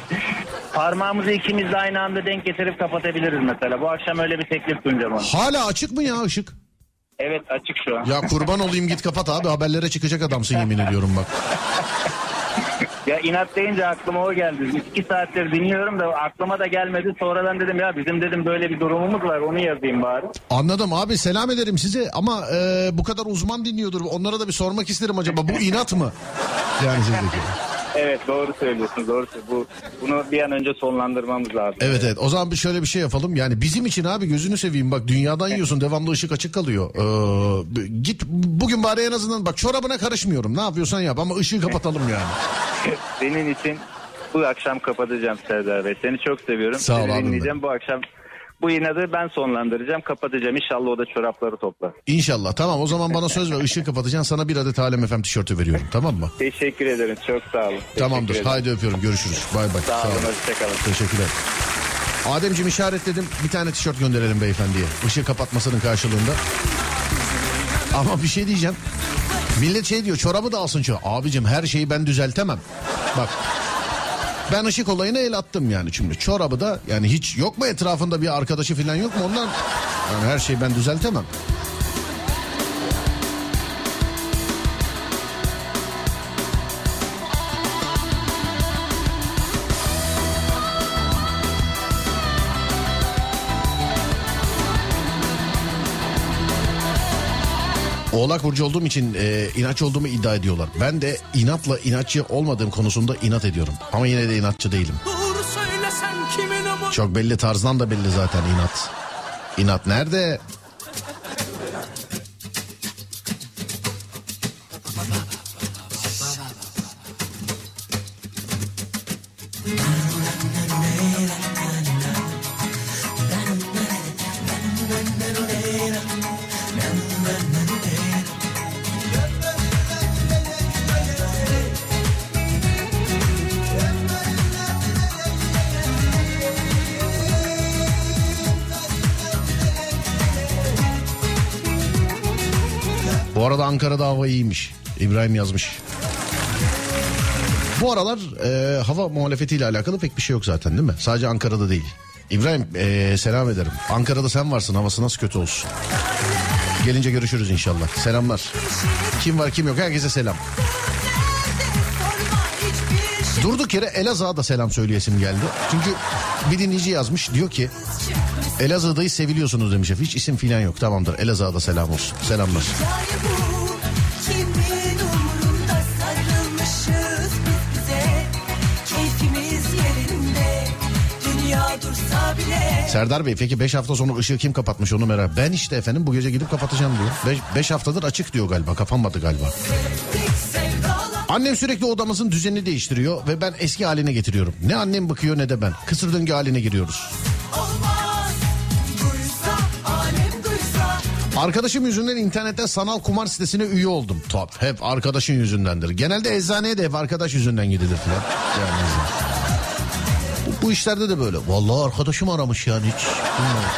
Parmağımızı ikimiz de aynı anda denk getirip kapatabiliriz mesela. Bu akşam öyle bir teklif sunacağım ona. Hala açık mı ya ışık? Evet açık şu an. Ya kurban olayım git kapat abi haberlere çıkacak adamsın yemin ediyorum bak. Ya inat deyince aklıma o geldi. İki saattir dinliyorum da aklıma da gelmedi. Sonradan dedim ya bizim dedim böyle bir durumumuz var onu yazayım bari. Anladım abi selam ederim size ama e, bu kadar uzman dinliyordur. Onlara da bir sormak isterim acaba bu inat mı? Yani sizdeki. Evet doğru söylüyorsun doğru söylüyorsun. Bu, bunu bir an önce sonlandırmamız lazım. Evet evet o zaman bir şöyle bir şey yapalım. Yani bizim için abi gözünü seveyim bak dünyadan yiyorsun devamlı ışık açık kalıyor. Ee, git bugün bari en azından bak çorabına karışmıyorum ne yapıyorsan yap ama ışığı kapatalım yani. Senin için bu akşam kapatacağım Serdar Bey. Seni çok seviyorum. Sağ ol Seni dinleyeceğim bu akşam. Bu inadı ben sonlandıracağım kapatacağım. İnşallah o da çorapları toplar. İnşallah tamam o zaman bana söz ver ışığı kapatacaksın sana bir adet Alem FM tişörtü veriyorum tamam mı? Teşekkür ederim çok sağ olun. Tamamdır Teşekkür ederim. haydi öpüyorum görüşürüz bay bay. Sağ olun hoşçakalın. Teşekkürler. Ademciğim işaretledim bir tane tişört gönderelim beyefendiye. Işığı kapatmasının karşılığında. Ama bir şey diyeceğim. Millet şey diyor çorabı da alsın çorabı. Abicim her şeyi ben düzeltemem. Bak ben ışık olayına el attım yani şimdi. Çorabı da yani hiç yok mu etrafında bir arkadaşı falan yok mu ondan? Yani her şeyi ben düzeltemem. Oğlak burcu olduğum için e, inatçı olduğumu iddia ediyorlar. Ben de inatla inatçı olmadığım konusunda inat ediyorum. Ama yine de inatçı değilim. Çok belli tarzdan da belli zaten inat. İnat nerede? Ankara'da hava iyiymiş. İbrahim yazmış. Bu aralar e, hava muhalefetiyle alakalı pek bir şey yok zaten değil mi? Sadece Ankara'da değil. İbrahim e, selam ederim. Ankara'da sen varsın havası nasıl kötü olsun. Gelince görüşürüz inşallah. Selamlar. Kim var kim yok herkese selam. Durduk yere Elazığ'a da selam söyleyesim geldi. Çünkü bir dinleyici yazmış diyor ki Elazığ'dayız seviliyorsunuz demiş. Hiç isim filan yok tamamdır Elazığ'a da selam olsun. Selamlar. Serdar Bey peki 5 hafta sonra ışığı kim kapatmış onu merak. Ben işte efendim bu gece gidip kapatacağım diyor. 5 haftadır açık diyor galiba kapanmadı galiba. Annem sürekli odamızın düzenini değiştiriyor ve ben eski haline getiriyorum. Ne annem bakıyor ne de ben. Kısır döngü haline giriyoruz. Arkadaşım yüzünden internetten sanal kumar sitesine üye oldum. Top hep arkadaşın yüzündendir. Genelde eczaneye de hep arkadaş yüzünden gidilir falan. Yani bu, işlerde de böyle. Vallahi arkadaşım aramış yani hiç. bilmiyorum.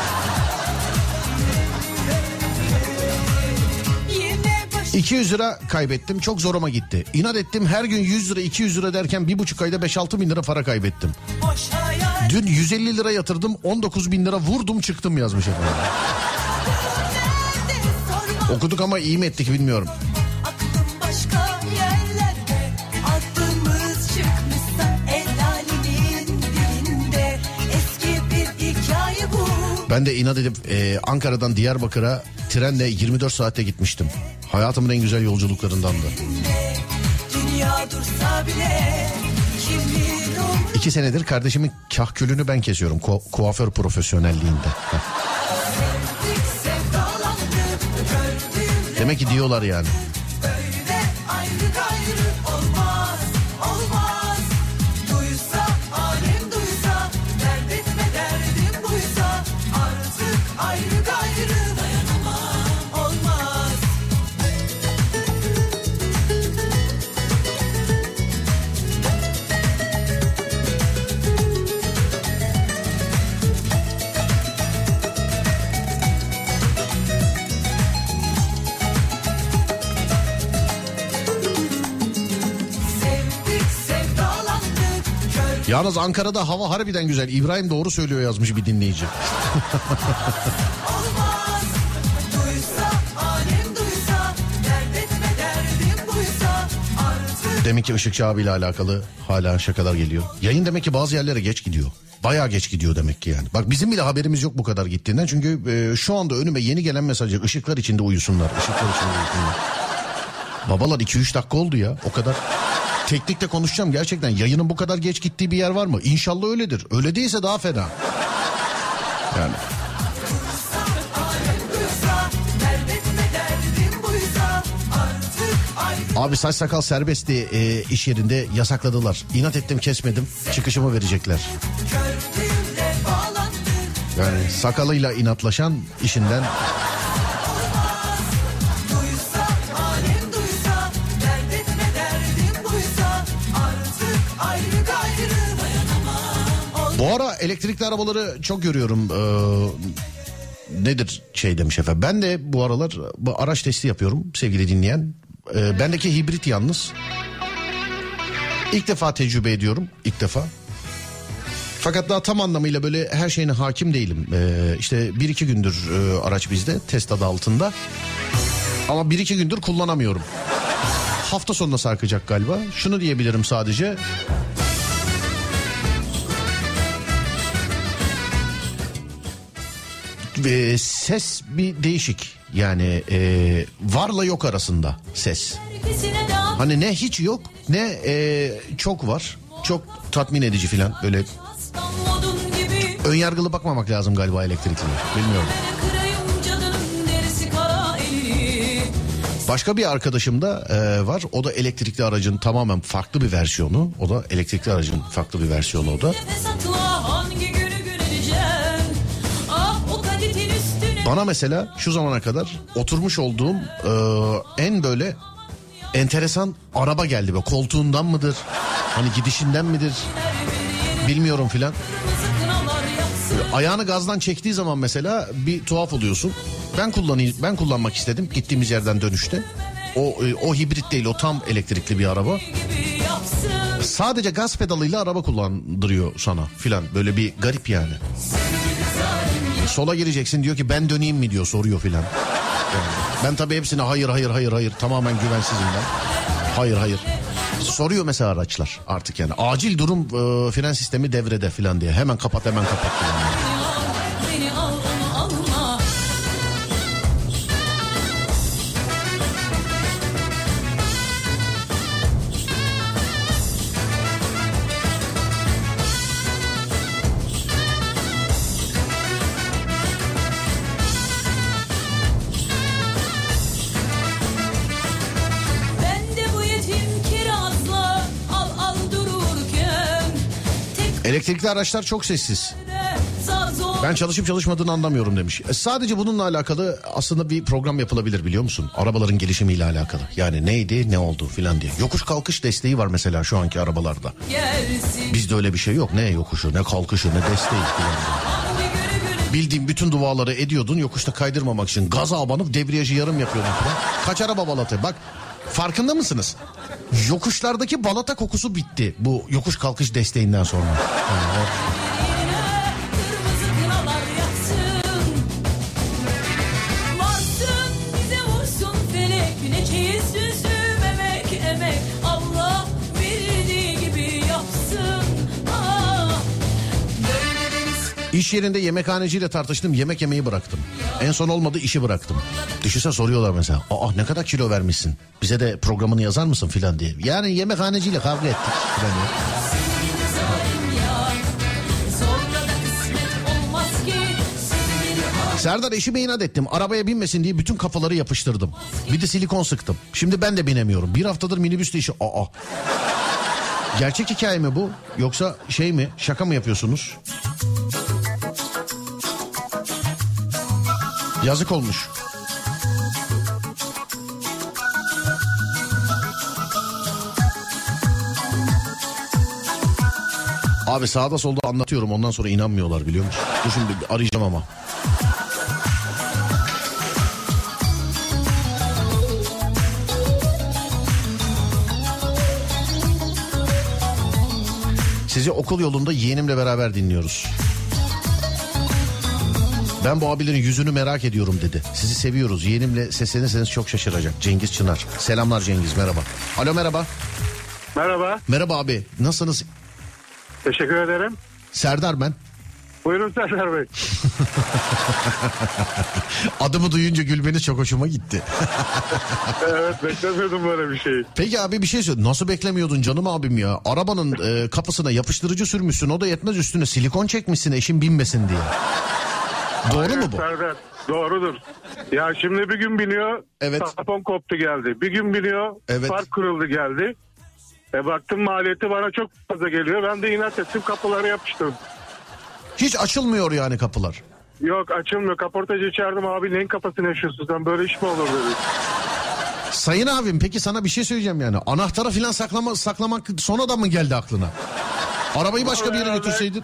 Yine baş 200 lira kaybettim çok zoruma gitti. İnat ettim her gün 100 lira 200 lira derken bir buçuk ayda 5-6 bin lira para kaybettim. Dün 150 lira yatırdım 19 bin lira vurdum çıktım yazmış efendim. Okuduk ama iyi mi ettik bilmiyorum. Aklım başka Ben de inat edip e, Ankara'dan Diyarbakır'a trenle 24 saatte gitmiştim. Hayatımın en güzel yolculuklarındandı. Bile İki senedir kardeşimin kahkülünü ben kesiyorum. Ku- kuaför profesyonelliğinde. Demek ki diyorlar yani. Yalnız Ankara'da hava harbiden güzel. İbrahim doğru söylüyor yazmış bir dinleyici. Demek ki Işıkçı abiyle alakalı hala şakalar geliyor. Yayın demek ki bazı yerlere geç gidiyor. Bayağı geç gidiyor demek ki yani. Bak bizim bile haberimiz yok bu kadar gittiğinden. Çünkü e, şu anda önüme yeni gelen mesajı ışıklar içinde uyusunlar. Işıklar içinde uyusunlar. Babalar 2-3 dakika oldu ya o kadar. Teknikte konuşacağım gerçekten. Yayının bu kadar geç gittiği bir yer var mı? İnşallah öyledir. Öyle değilse daha fena. Yani abi saç sakal serbestti e, iş yerinde yasakladılar. İnat ettim kesmedim. Çıkışımı verecekler. Yani sakalıyla inatlaşan işinden Bu ara elektrikli arabaları çok görüyorum. Ee, nedir şey demiş efendim. Ben de bu aralar bu araç testi yapıyorum sevgili dinleyen. Ee, bendeki hibrit yalnız. İlk defa tecrübe ediyorum. ilk defa. Fakat daha tam anlamıyla böyle her şeyine hakim değilim. Ee, işte bir iki gündür e, araç bizde test adı altında. Ama bir iki gündür kullanamıyorum. Hafta sonuna sarkacak galiba. Şunu diyebilirim sadece. Ve ses bir değişik. Yani e, varla yok arasında ses. Hani ne hiç yok ne e, çok var. Çok tatmin edici filan böyle önyargılı bakmamak lazım galiba elektrikli. Bilmiyorum. Başka bir arkadaşım da e, var. O da elektrikli aracın tamamen farklı bir versiyonu. O da elektrikli aracın farklı bir versiyonu o da. Bana mesela şu zamana kadar oturmuş olduğum e, en böyle enteresan araba geldi. Böyle koltuğundan mıdır? Hani gidişinden midir? Bilmiyorum filan. Ayağını gazdan çektiği zaman mesela bir tuhaf oluyorsun. Ben kullanayım, ben kullanmak istedim gittiğimiz yerden dönüşte. O e, o hibrit değil, o tam elektrikli bir araba. Sadece gaz pedalıyla araba kullandırıyor sana filan. Böyle bir garip yani. Sola gireceksin diyor ki ben döneyim mi diyor soruyor filan. Yani ben tabii hepsine hayır hayır hayır hayır tamamen güvensizim ben. Hayır hayır. Soruyor mesela araçlar artık yani. Acil durum e, fren sistemi devrede filan diye. Hemen kapat hemen kapat filan. Elektrikli araçlar çok sessiz. Ben çalışıp çalışmadığını anlamıyorum demiş. E, sadece bununla alakalı aslında bir program yapılabilir biliyor musun? Arabaların gelişimiyle alakalı. Yani neydi ne oldu filan diye. Yokuş kalkış desteği var mesela şu anki arabalarda. Bizde öyle bir şey yok. Ne yokuşu ne kalkışı ne desteği filan Bildiğin bütün duaları ediyordun yokuşta kaydırmamak için. Gaza abanıp debriyajı yarım yapıyordun falan. Kaç araba balatı bak farkında mısınız? Yokuşlardaki balata kokusu bitti bu yokuş kalkış desteğinden sonra. Yani o- İş yerinde yemekhaneciyle tartıştım yemek yemeyi bıraktım. En son olmadı işi bıraktım. Düşünsene soruyorlar mesela. Aa ne kadar kilo vermişsin? Bize de programını yazar mısın filan diye. Yani yemekhaneciyle kavga ettik. filan Serdar eşime inat ettim. Arabaya binmesin diye bütün kafaları yapıştırdım. Bir de silikon sıktım. Şimdi ben de binemiyorum. Bir haftadır minibüste işi. Aa. Gerçek hikaye mi bu? Yoksa şey mi? Şaka mı yapıyorsunuz? Yazık olmuş. Abi sağda solda anlatıyorum ondan sonra inanmıyorlar biliyor musun? Dur şimdi arayacağım ama. Sizi okul yolunda yeğenimle beraber dinliyoruz. Ben bu abilerin yüzünü merak ediyorum dedi. Sizi seviyoruz. Yeğenimle seslenirseniz çok şaşıracak. Cengiz Çınar. Selamlar Cengiz merhaba. Alo merhaba. Merhaba. Merhaba abi. Nasılsınız? Teşekkür ederim. Serdar ben. Buyurun Serdar Bey. Adımı duyunca gülmeniz çok hoşuma gitti. evet beklemiyordum böyle bir şeyi. Peki abi bir şey söyle. Nasıl beklemiyordun canım abim ya? Arabanın e, kapısına yapıştırıcı sürmüşsün. O da yetmez üstüne silikon çekmişsin eşin binmesin diye. Doğru mu bu? Serdar. Doğrudur. Ya şimdi bir gün biniyor. Evet. Tampon koptu geldi. Bir gün biniyor. Evet. Fark kırıldı geldi. E baktım maliyeti bana çok fazla geliyor. Ben de inat ettim kapıları yapıştırdım. Hiç açılmıyor yani kapılar. Yok açılmıyor. Kaportacı çağırdım abi neyin kafasını yaşıyorsun sen böyle iş mi olur dedi. Sayın abim peki sana bir şey söyleyeceğim yani. Anahtara filan saklama, saklamak sonradan mı geldi aklına? Arabayı başka bir yere götürseydin.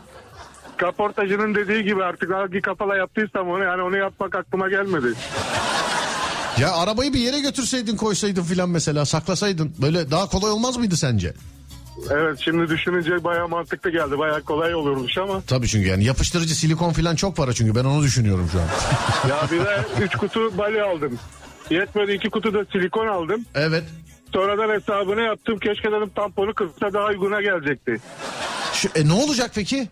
Kaportacının dediği gibi artık hangi kafala yaptıysam onu yani onu yapmak aklıma gelmedi. Ya arabayı bir yere götürseydin koysaydın filan mesela saklasaydın. Böyle daha kolay olmaz mıydı sence? Evet şimdi düşününce bayağı mantıklı geldi. Bayağı kolay olurmuş ama. Tabii çünkü yani yapıştırıcı silikon filan çok para çünkü ben onu düşünüyorum şu an. Ya bir de 3 kutu bali aldım. Yetmedi 2 kutu da silikon aldım. Evet. Sonradan hesabını yaptım. Keşke dedim tamponu kırsa daha uyguna gelecekti. Şu, e, ne olacak peki?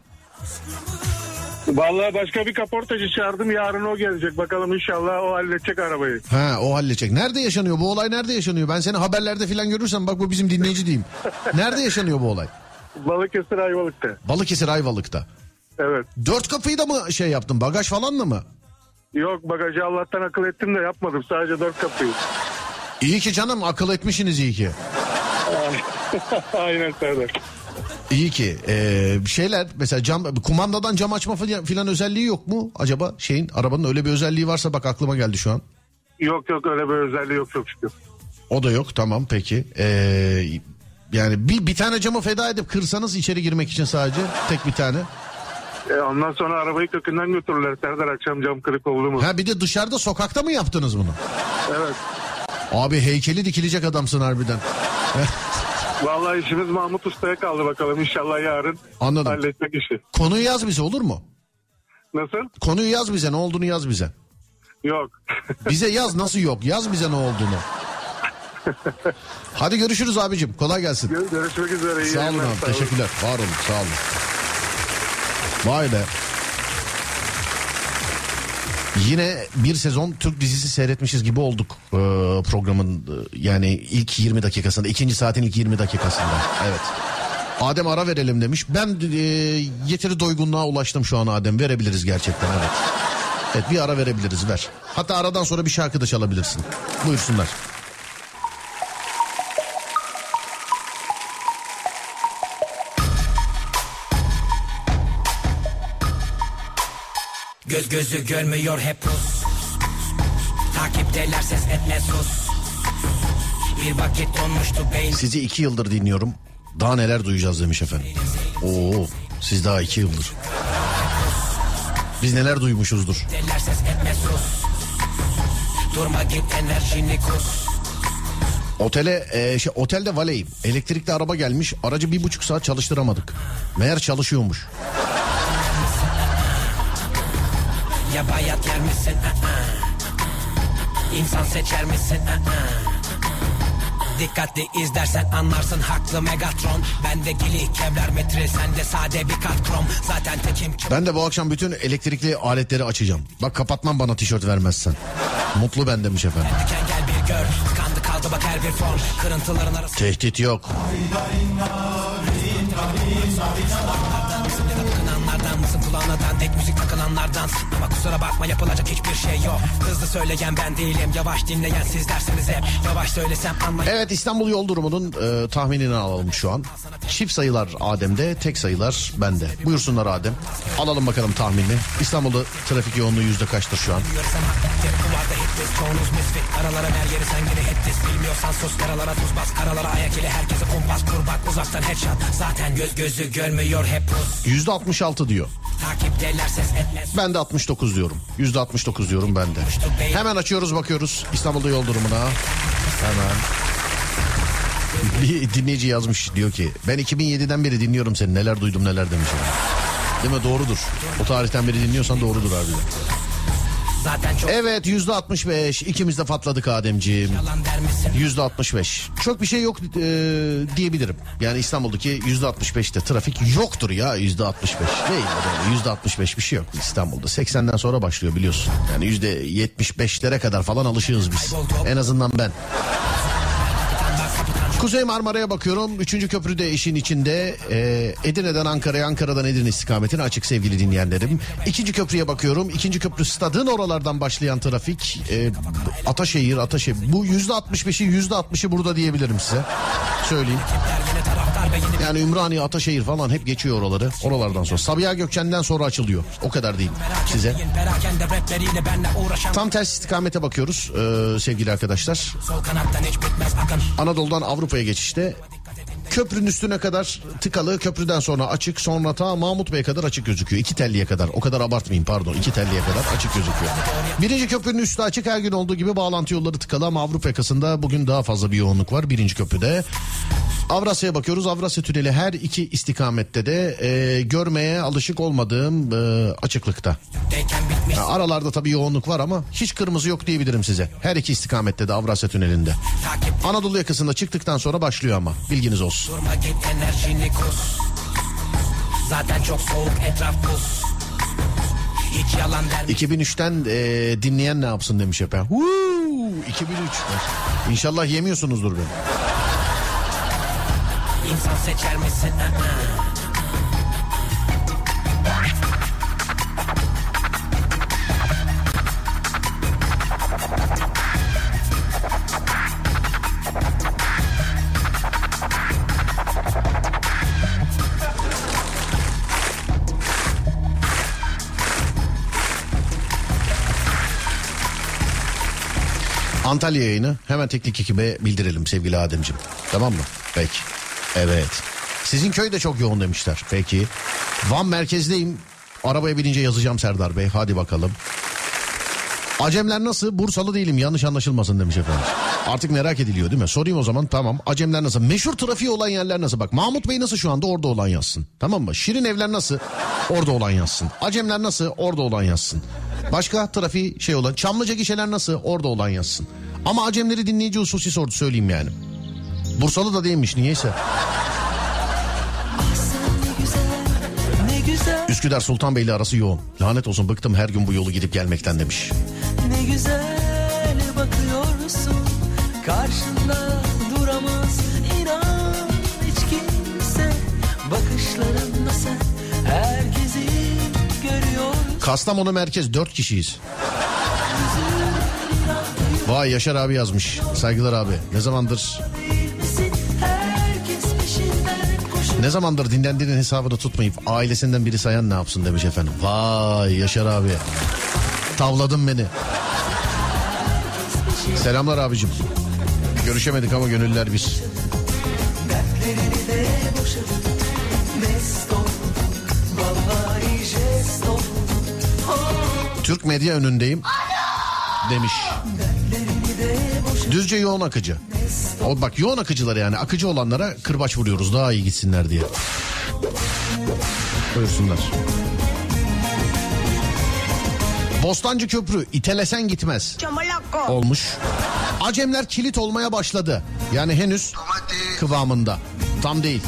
Vallahi başka bir kaportacı çağırdım. Yarın o gelecek. Bakalım inşallah o halledecek arabayı. Ha o halledecek. Nerede yaşanıyor bu olay nerede yaşanıyor? Ben seni haberlerde filan görürsem bak bu bizim dinleyici diyeyim. Nerede yaşanıyor bu olay? Balıkesir Ayvalık'ta. Balıkesir Ayvalık'ta. Evet. Dört kapıyı da mı şey yaptın bagaj falan da mı? Yok bagajı Allah'tan akıl ettim de yapmadım. Sadece dört kapıyı. İyi ki canım akıl etmişsiniz iyi ki. Aynen Serdar. İyi ki. Ee, şeyler mesela cam kumandadan cam açma filan özelliği yok mu acaba şeyin arabanın öyle bir özelliği varsa bak aklıma geldi şu an. Yok yok öyle bir özelliği yok çok şükür. O da yok tamam peki. Ee, yani bir, bir tane camı feda edip kırsanız içeri girmek için sadece tek bir tane. E, ondan sonra arabayı kökünden götürürler Serdar akşam cam kırık oldu mu? Ha bir de dışarıda sokakta mı yaptınız bunu? Evet. Abi heykeli dikilecek adamsın harbiden. Vallahi işimiz Mahmut Usta'ya kaldı bakalım. İnşallah yarın Anladım. halletmek işi. Konuyu yaz bize olur mu? Nasıl? Konuyu yaz bize ne olduğunu yaz bize. Yok. Bize yaz nasıl yok yaz bize ne olduğunu. Hadi görüşürüz abicim kolay gelsin. Gör- Görüşmek üzere. iyi Sağ olun yayınlar, abi teşekkürler var olun sağ olun. Vay be. Yine bir sezon Türk dizisi seyretmişiz gibi olduk ee, programın e, yani ilk 20 dakikasında ikinci saatin ilk 20 dakikasında evet. Adem ara verelim demiş. Ben e, yeteri doygunluğa ulaştım şu an Adem verebiliriz gerçekten evet. Evet bir ara verebiliriz ver. Hatta aradan sonra bir şarkı da çalabilirsin. Buyursunlar. Göz gözü görmüyor hep pus Takipteler ses etme sus Bir vakit donmuştu beyin Sizi iki yıldır dinliyorum. Daha neler duyacağız demiş efendim. Oo, siz daha iki yıldır. Biz neler duymuşuzdur. Durma git enerjini kus Otele, e, şey, otelde valeyim. Elektrikli araba gelmiş. Aracı bir buçuk saat çalıştıramadık. Meğer çalışıyormuş. Ya bayat yer misin? İnsan seçer misin? Dikkatli izlersen anlarsın haklı Megatron Bende gili kevlar metre sende sade bir kat krom Zaten tekim kim Ben de bu akşam bütün elektrikli aletleri açacağım. Bak kapatmam bana tişört vermezsen. Mutlu ben demiş efendim. diken gel bir gör Tıkandı kaldı bak her bir form Kırıntıların arası Tehdit yok. Kulağına tek müzik takılanlardansın Ama kusura bakma yapılacak hiçbir şey yok Hızlı söyleyen ben değilim yavaş dinleyen sizlersiniz hep Yavaş söylesem anla Evet İstanbul yol durumunun e, tahminini alalım şu an. Çift sayılar Adem'de, tek sayılar bende. Buyursunlar Adem. Alalım bakalım tahminini. İstanbul'da trafik yoğunluğu yüzde kaçtır şu an? Aralara ver yeri sen yine hitlist Bilmiyorsan sus yaralara tuz bas Karalara ayak ile herkese kumpas kur bak uzaktan headshot Zaten göz gözü görmüyor hep pus Yüzde 66 diyor. Ben de 69 diyorum. Yüzde 69 diyorum ben de. Hemen açıyoruz bakıyoruz İstanbul'da yol durumuna. Hemen. Bir dinleyici yazmış diyor ki ben 2007'den beri dinliyorum seni neler duydum neler demiş. Değil mi doğrudur. O tarihten beri dinliyorsan doğrudur harbiden. Evet yüzde 65 ikimiz de patladık Ademciğim. Yüzde 65. Çok bir şey yok e, diyebilirim. Yani İstanbul'daki yüzde 65'te trafik yoktur ya yüzde 65. Değil yüzde 65 bir şey yok İstanbul'da. 80'den sonra başlıyor biliyorsun. Yani yüzde 75'lere kadar falan alışığız biz. En azından ben. Kuzey Marmara'ya bakıyorum. Üçüncü köprü de işin içinde. Ee, Edirne'den Ankara'ya, Ankara'dan Edirne istikametine açık sevgili dinleyenlerim. İkinci köprüye bakıyorum. İkinci köprü stadın oralardan başlayan trafik. E, Ataşehir, Ataşehir. Bu yüzde 65'i yüzde 60'ı burada diyebilirim size. Söyleyeyim. Yani Ümraniye, Ataşehir falan hep geçiyor oraları. Oralardan sonra. Sabiha Gökçen'den sonra açılıyor. O kadar diyeyim size. Tam ters istikamete bakıyoruz ee, sevgili arkadaşlar. Anadolu'dan Avrupa'ya geçişte köprünün üstüne kadar tıkalı köprüden sonra açık sonra ta Mahmut Bey'e kadar açık gözüküyor. İki telliye kadar o kadar abartmayayım pardon iki telliye kadar açık gözüküyor. Birinci köprünün üstü açık her gün olduğu gibi bağlantı yolları tıkalı ama Avrupa yakasında bugün daha fazla bir yoğunluk var birinci köprüde. Avrasya'ya bakıyoruz. Avrasya Tüneli her iki istikamette de e, görmeye alışık olmadığım e, açıklıkta. Ya aralarda tabii yoğunluk var ama hiç kırmızı yok diyebilirim size. Her iki istikamette de Avrasya Tüneli'nde. Anadolu yakasında çıktıktan sonra başlıyor ama bilginiz olsun. Durma git enerjini kus Zaten çok soğuk etraf buz Hiç yalan der 2003'ten e, dinleyen ne yapsın demiş efendim. Huu, 2003. İnşallah yemiyorsunuzdur beni. İnsan seçer misin? Antalya yayını hemen teknik ekibe bildirelim sevgili Ademciğim. Tamam mı? Peki. Evet. Sizin köy de çok yoğun demişler. Peki. Van merkezdeyim. Arabaya binince yazacağım Serdar Bey. Hadi bakalım. Acemler nasıl? Bursalı değilim yanlış anlaşılmasın demiş efendim. Artık merak ediliyor değil mi? Sorayım o zaman tamam. Acemler nasıl? Meşhur trafiği olan yerler nasıl? Bak Mahmut Bey nasıl şu anda orada olan yazsın. Tamam mı? Şirin evler nasıl? Orada olan yazsın. Acemler nasıl? Orada olan yazsın. Başka trafiği şey olan. Çamlıca gişeler nasıl? Orada olan yazsın. Ama Acemleri dinleyici hususi sordu söyleyeyim yani. Bursalı da değilmiş niyeyse. Üsküdar Sultanbeyli arası yoğun. Lanet olsun bıktım her gün bu yolu gidip gelmekten demiş. ne güzel bakıyorsun Karşında duramaz inan hiç kimse Bakışlarınla sen herkesi görüyorsun Kastamonu merkez 4 kişiyiz. Vay Yaşar abi yazmış. Saygılar abi. Ne zamandır ne zamandır dinlendiğinin hesabını tutmayıp ailesinden biri sayan ne yapsın demiş efendim. Vay Yaşar abi. Tavladın beni. Selamlar abicim. Görüşemedik ama gönüller bir. Türk medya önündeyim. Demiş. Düzce yoğun akıcı. O bak yoğun akıcılar yani akıcı olanlara kırbaç vuruyoruz daha iyi gitsinler diye. Buyursunlar. Bostancı Köprü itelesen gitmez. Olmuş. Acemler kilit olmaya başladı. Yani henüz kıvamında. Tam değil.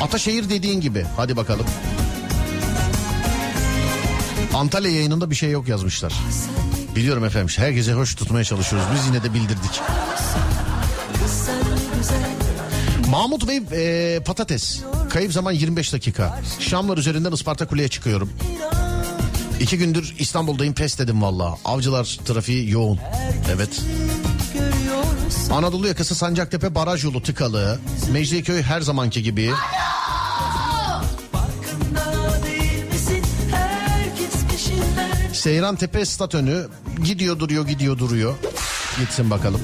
Ataşehir dediğin gibi. Hadi bakalım. Antalya yayınında bir şey yok yazmışlar. Biliyorum efendim herkese hoş tutmaya çalışıyoruz. Biz yine de bildirdik. Mahmut Bey e, patates. Kayıp zaman 25 dakika. Şamlar üzerinden Isparta Kule'ye çıkıyorum. İki gündür İstanbul'dayım pes dedim valla. Avcılar trafiği yoğun. Evet. Anadolu yakası Sancaktepe baraj yolu tıkalı. Mecidiyeköy her zamanki gibi. Seyran Tepe stat önü gidiyor duruyor gidiyor duruyor. Gitsin bakalım.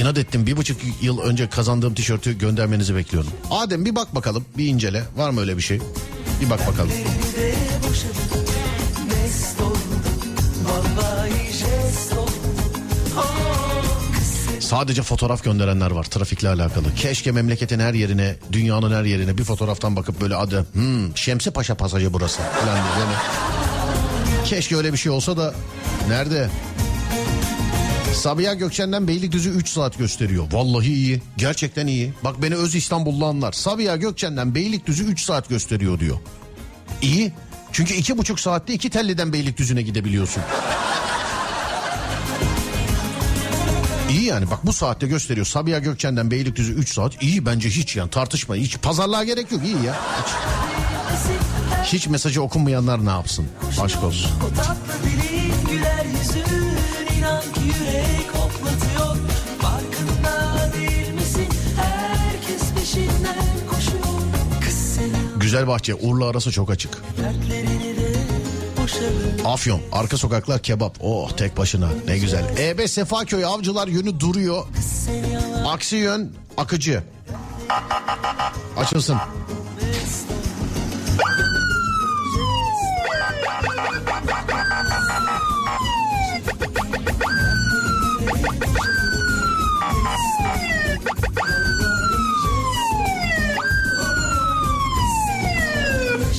İnat ettim bir buçuk yıl önce kazandığım tişörtü göndermenizi bekliyorum. Adem bir bak bakalım bir incele var mı öyle bir şey? Bir bak bakalım. Sadece fotoğraf gönderenler var trafikle alakalı. Keşke memleketin her yerine, dünyanın her yerine bir fotoğraftan bakıp böyle adı hmm, Şemsi Paşa pasajı burası falan diye. Keşke öyle bir şey olsa da nerede? Sabiha Gökçen'den Beylikdüzü 3 saat gösteriyor. Vallahi iyi. Gerçekten iyi. Bak beni öz İstanbullu anlar. Sabiha Gökçen'den Beylikdüzü 3 saat gösteriyor diyor. İyi. Çünkü iki buçuk saatte iki telliden Beylikdüzü'ne gidebiliyorsun. İyi yani bak bu saatte gösteriyor. Sabiha Gökçen'den Beylikdüzü 3 saat. İyi bence hiç yani tartışma. Hiç pazarlığa gerek yok. iyi ya. Hiç. Hiç mesajı okunmayanlar ne yapsın? Aşk olsun. Güzel bahçe Urla arası çok açık. Afyon arka sokaklar kebap. Oh tek başına ne güzel. E5 Sefaköy avcılar yönü duruyor. Aksi yön akıcı. Açılsın.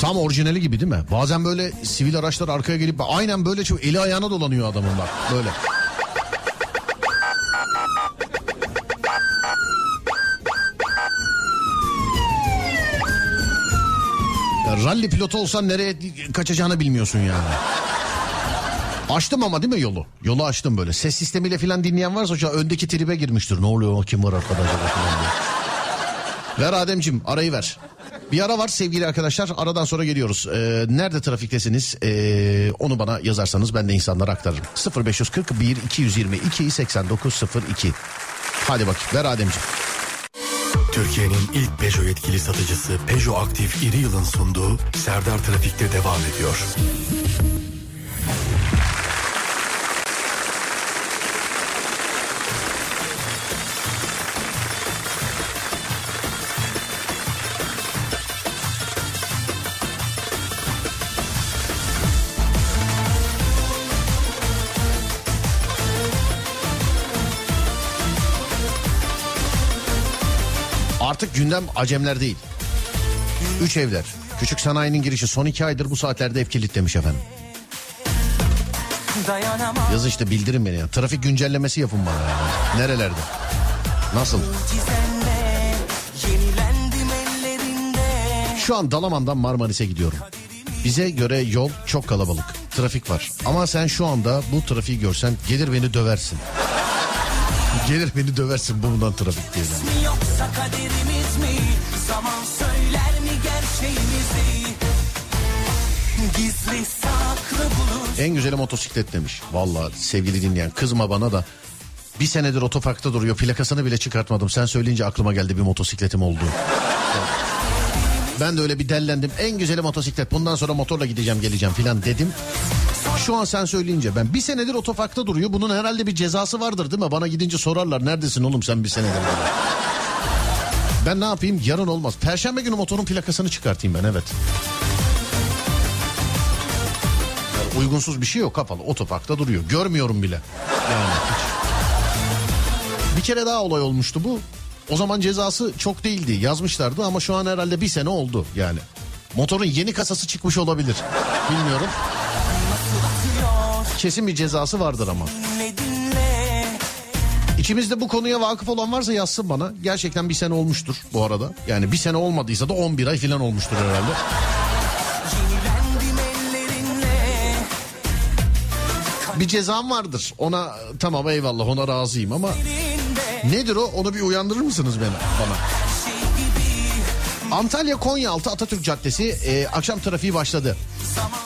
Tam orijinali gibi değil mi? Bazen böyle sivil araçlar arkaya gelip aynen böyle çok eli ayağına dolanıyor adamın bak böyle. Ya ralli pilotu olsan nereye kaçacağını bilmiyorsun yani. Açtım ama değil mi yolu? Yolu açtım böyle. Ses sistemiyle falan dinleyen varsa an öndeki tribe girmiştir. Ne oluyor kim var arkada acaba falan diye. Ver Ademciğim arayı ver. Bir ara var sevgili arkadaşlar. Aradan sonra geliyoruz. Ee, nerede trafiktesiniz? Ee, onu bana yazarsanız ben de insanlara aktarırım. 0541 222 8902. Hadi bakayım ver Ademciğim. Türkiye'nin ilk Peugeot yetkili satıcısı Peugeot Aktif İri Yıl'ın sunduğu Serdar Trafik'te devam ediyor. Artık gündem acemler değil. Üç evler. Küçük sanayinin girişi son iki aydır bu saatlerde ev kilitlemiş efendim. Dayanamam Yaz işte bildirin beni ya. Trafik güncellemesi yapın bana ya. Nerelerde? Nasıl? Şu an Dalaman'dan Marmaris'e gidiyorum. Bize göre yol çok kalabalık. Trafik var. Ama sen şu anda bu trafiği görsen gelir beni döversin. Gelir beni döversin bundan trafik diye. mi yoksa kaderimiz mi? Zaman söyler mi gerçeğimizi? Gizli saklı bulur En güzeli motosiklet demiş. Vallahi sevgili dinleyen kızma bana da bir senedir otoparkta duruyor. Plakasını bile çıkartmadım. Sen söyleyince aklıma geldi bir motosikletim oldu. Ben de öyle bir dellendim. En güzeli motosiklet. Bundan sonra motorla gideceğim geleceğim filan dedim. Şu an sen söyleyince ben bir senedir otoparkta duruyor. Bunun herhalde bir cezası vardır değil mi? Bana gidince sorarlar neredesin oğlum sen bir senedir. Ben ne yapayım yarın olmaz. Perşembe günü motorun plakasını çıkartayım ben evet. Yani uygunsuz bir şey yok kapalı. Otoparkta duruyor. Görmüyorum bile. Yani hiç. Bir kere daha olay olmuştu bu. O zaman cezası çok değildi. Yazmışlardı ama şu an herhalde bir sene oldu yani. Motorun yeni kasası çıkmış olabilir. Bilmiyorum. Kesin bir cezası vardır ama. İçimizde bu konuya vakıf olan varsa yazsın bana. Gerçekten bir sene olmuştur bu arada. Yani bir sene olmadıysa da 11 ay falan olmuştur herhalde. Bir cezam vardır. Ona tamam eyvallah ona razıyım ama nedir o? Onu bir uyandırır mısınız beni bana? Antalya Konyaaltı Atatürk Caddesi e, akşam trafiği başladı.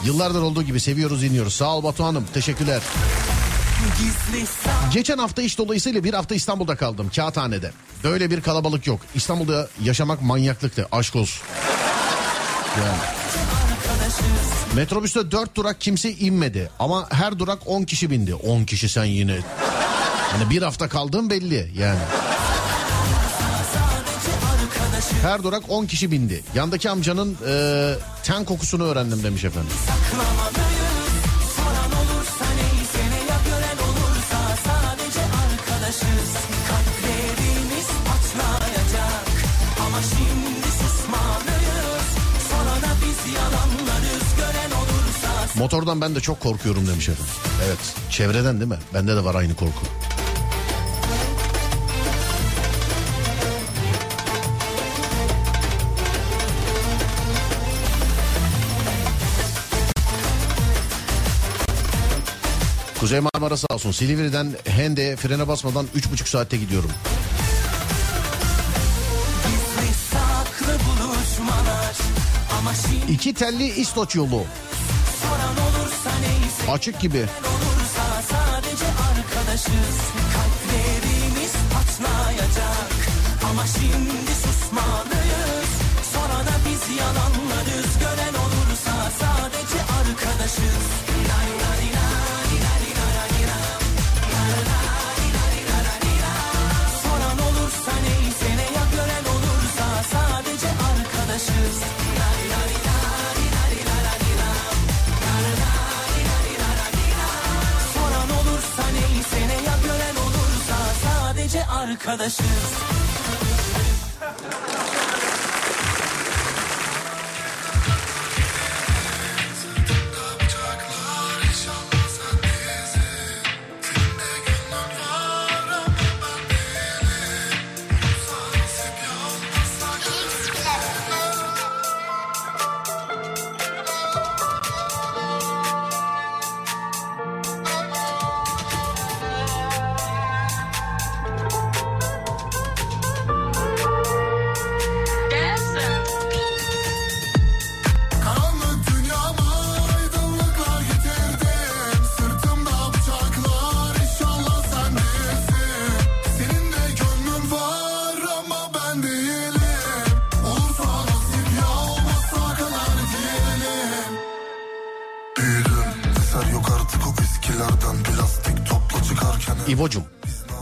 Yıllardır olduğu gibi seviyoruz iniyoruz. Sağ ol Batuhan'ım teşekkürler. Geçen hafta iş dolayısıyla bir hafta İstanbul'da kaldım Kağıthane'de. Böyle bir kalabalık yok. İstanbul'da yaşamak manyaklıktı aşk olsun. Yani. Metrobüste 4 durak kimse inmedi ama her durak 10 kişi bindi. 10 kişi sen yine. Hani bir hafta kaldığın belli yani. Her durak 10 kişi bindi. Yandaki amcanın e, ten kokusunu öğrendim demiş efendim. Motordan ben de çok korkuyorum demiş efendim. Evet çevreden değil mi? Bende de var aynı korku. Kuzey Marmara sağ olsun. Silivri'den Hende'ye frene basmadan 3,5 saatte gidiyorum. İki telli İstoç yolu. Açık gibi. Ama şimdi susmalıyız Sorana biz yalanlarız Gören olursa sadece arkadaşız arkadaşız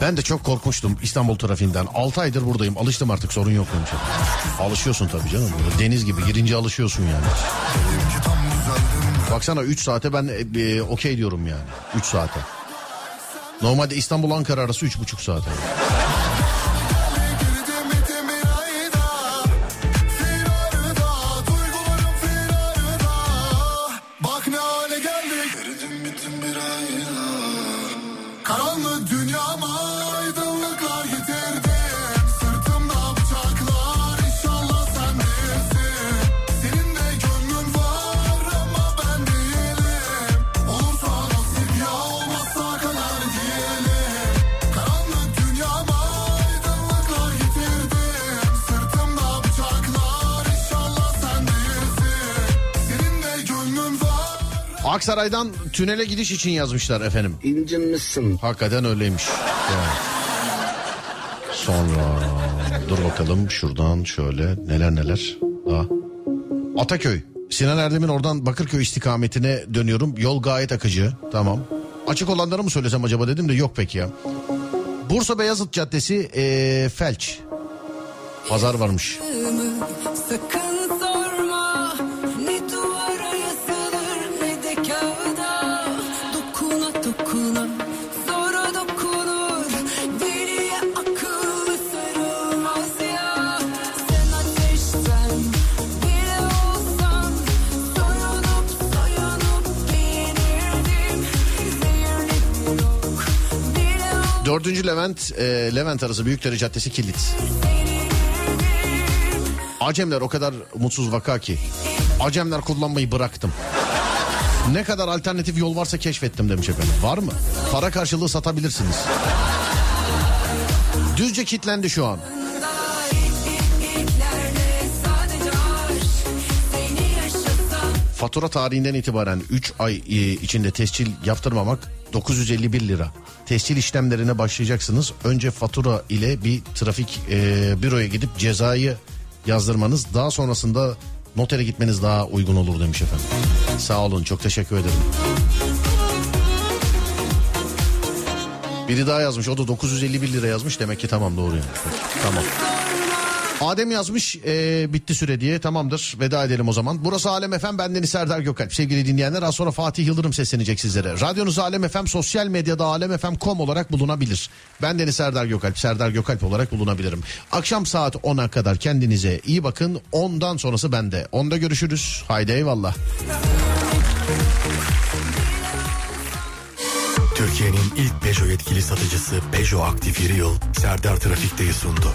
ben de çok korkmuştum İstanbul trafiğinden. 6 aydır buradayım. Alıştım artık sorun yok demiş. efendim. Alışıyorsun tabii canım. Deniz gibi girince alışıyorsun yani. Baksana 3 saate ben e, e, okey diyorum yani. 3 saate. Normalde İstanbul Ankara arası 3,5 saat. yani. Aksaray'dan tünele gidiş için yazmışlar efendim. İncinmişsin. Hakikaten öyleymiş. Yani. Sonra dur bakalım şuradan şöyle neler neler. Daha. Ataköy. Sinan Erdem'in oradan Bakırköy istikametine dönüyorum. Yol gayet akıcı. Tamam. Açık olanları mı söylesem acaba dedim de yok pek ya. Bursa Beyazıt Caddesi ee, Felç. Pazar varmış. Sakın Dördüncü Levent, e, Levent arası Büyükdere Caddesi Kilit. Acemler o kadar mutsuz vaka ki. Acemler kullanmayı bıraktım. Ne kadar alternatif yol varsa keşfettim demiş efendim. Var mı? Para karşılığı satabilirsiniz. Düzce kitlendi şu an. Fatura tarihinden itibaren 3 ay e, içinde tescil yaptırmamak 951 lira. Tescil işlemlerine başlayacaksınız. Önce fatura ile bir trafik e, büroya gidip cezayı yazdırmanız. Daha sonrasında notere gitmeniz daha uygun olur demiş efendim. Sağ olun çok teşekkür ederim. Biri daha yazmış o da 951 lira yazmış demek ki tamam doğru yani. Tamam. Adem yazmış e, bitti süre diye tamamdır veda edelim o zaman. Burası Alem FM bendeniz Serdar Gökalp. Sevgili dinleyenler az sonra Fatih Yıldırım seslenecek sizlere. Radyonuz Alem FM sosyal medyada alemfm.com olarak bulunabilir. Bendeniz Serdar Gökalp, Serdar Gökalp olarak bulunabilirim. Akşam saat 10'a kadar kendinize iyi bakın. 10'dan sonrası bende. 10'da görüşürüz. Haydi eyvallah. Türkiye'nin ilk Peugeot yetkili satıcısı Peugeot Aktif Yeri Yıl Serdar Trafik'teyi sundu.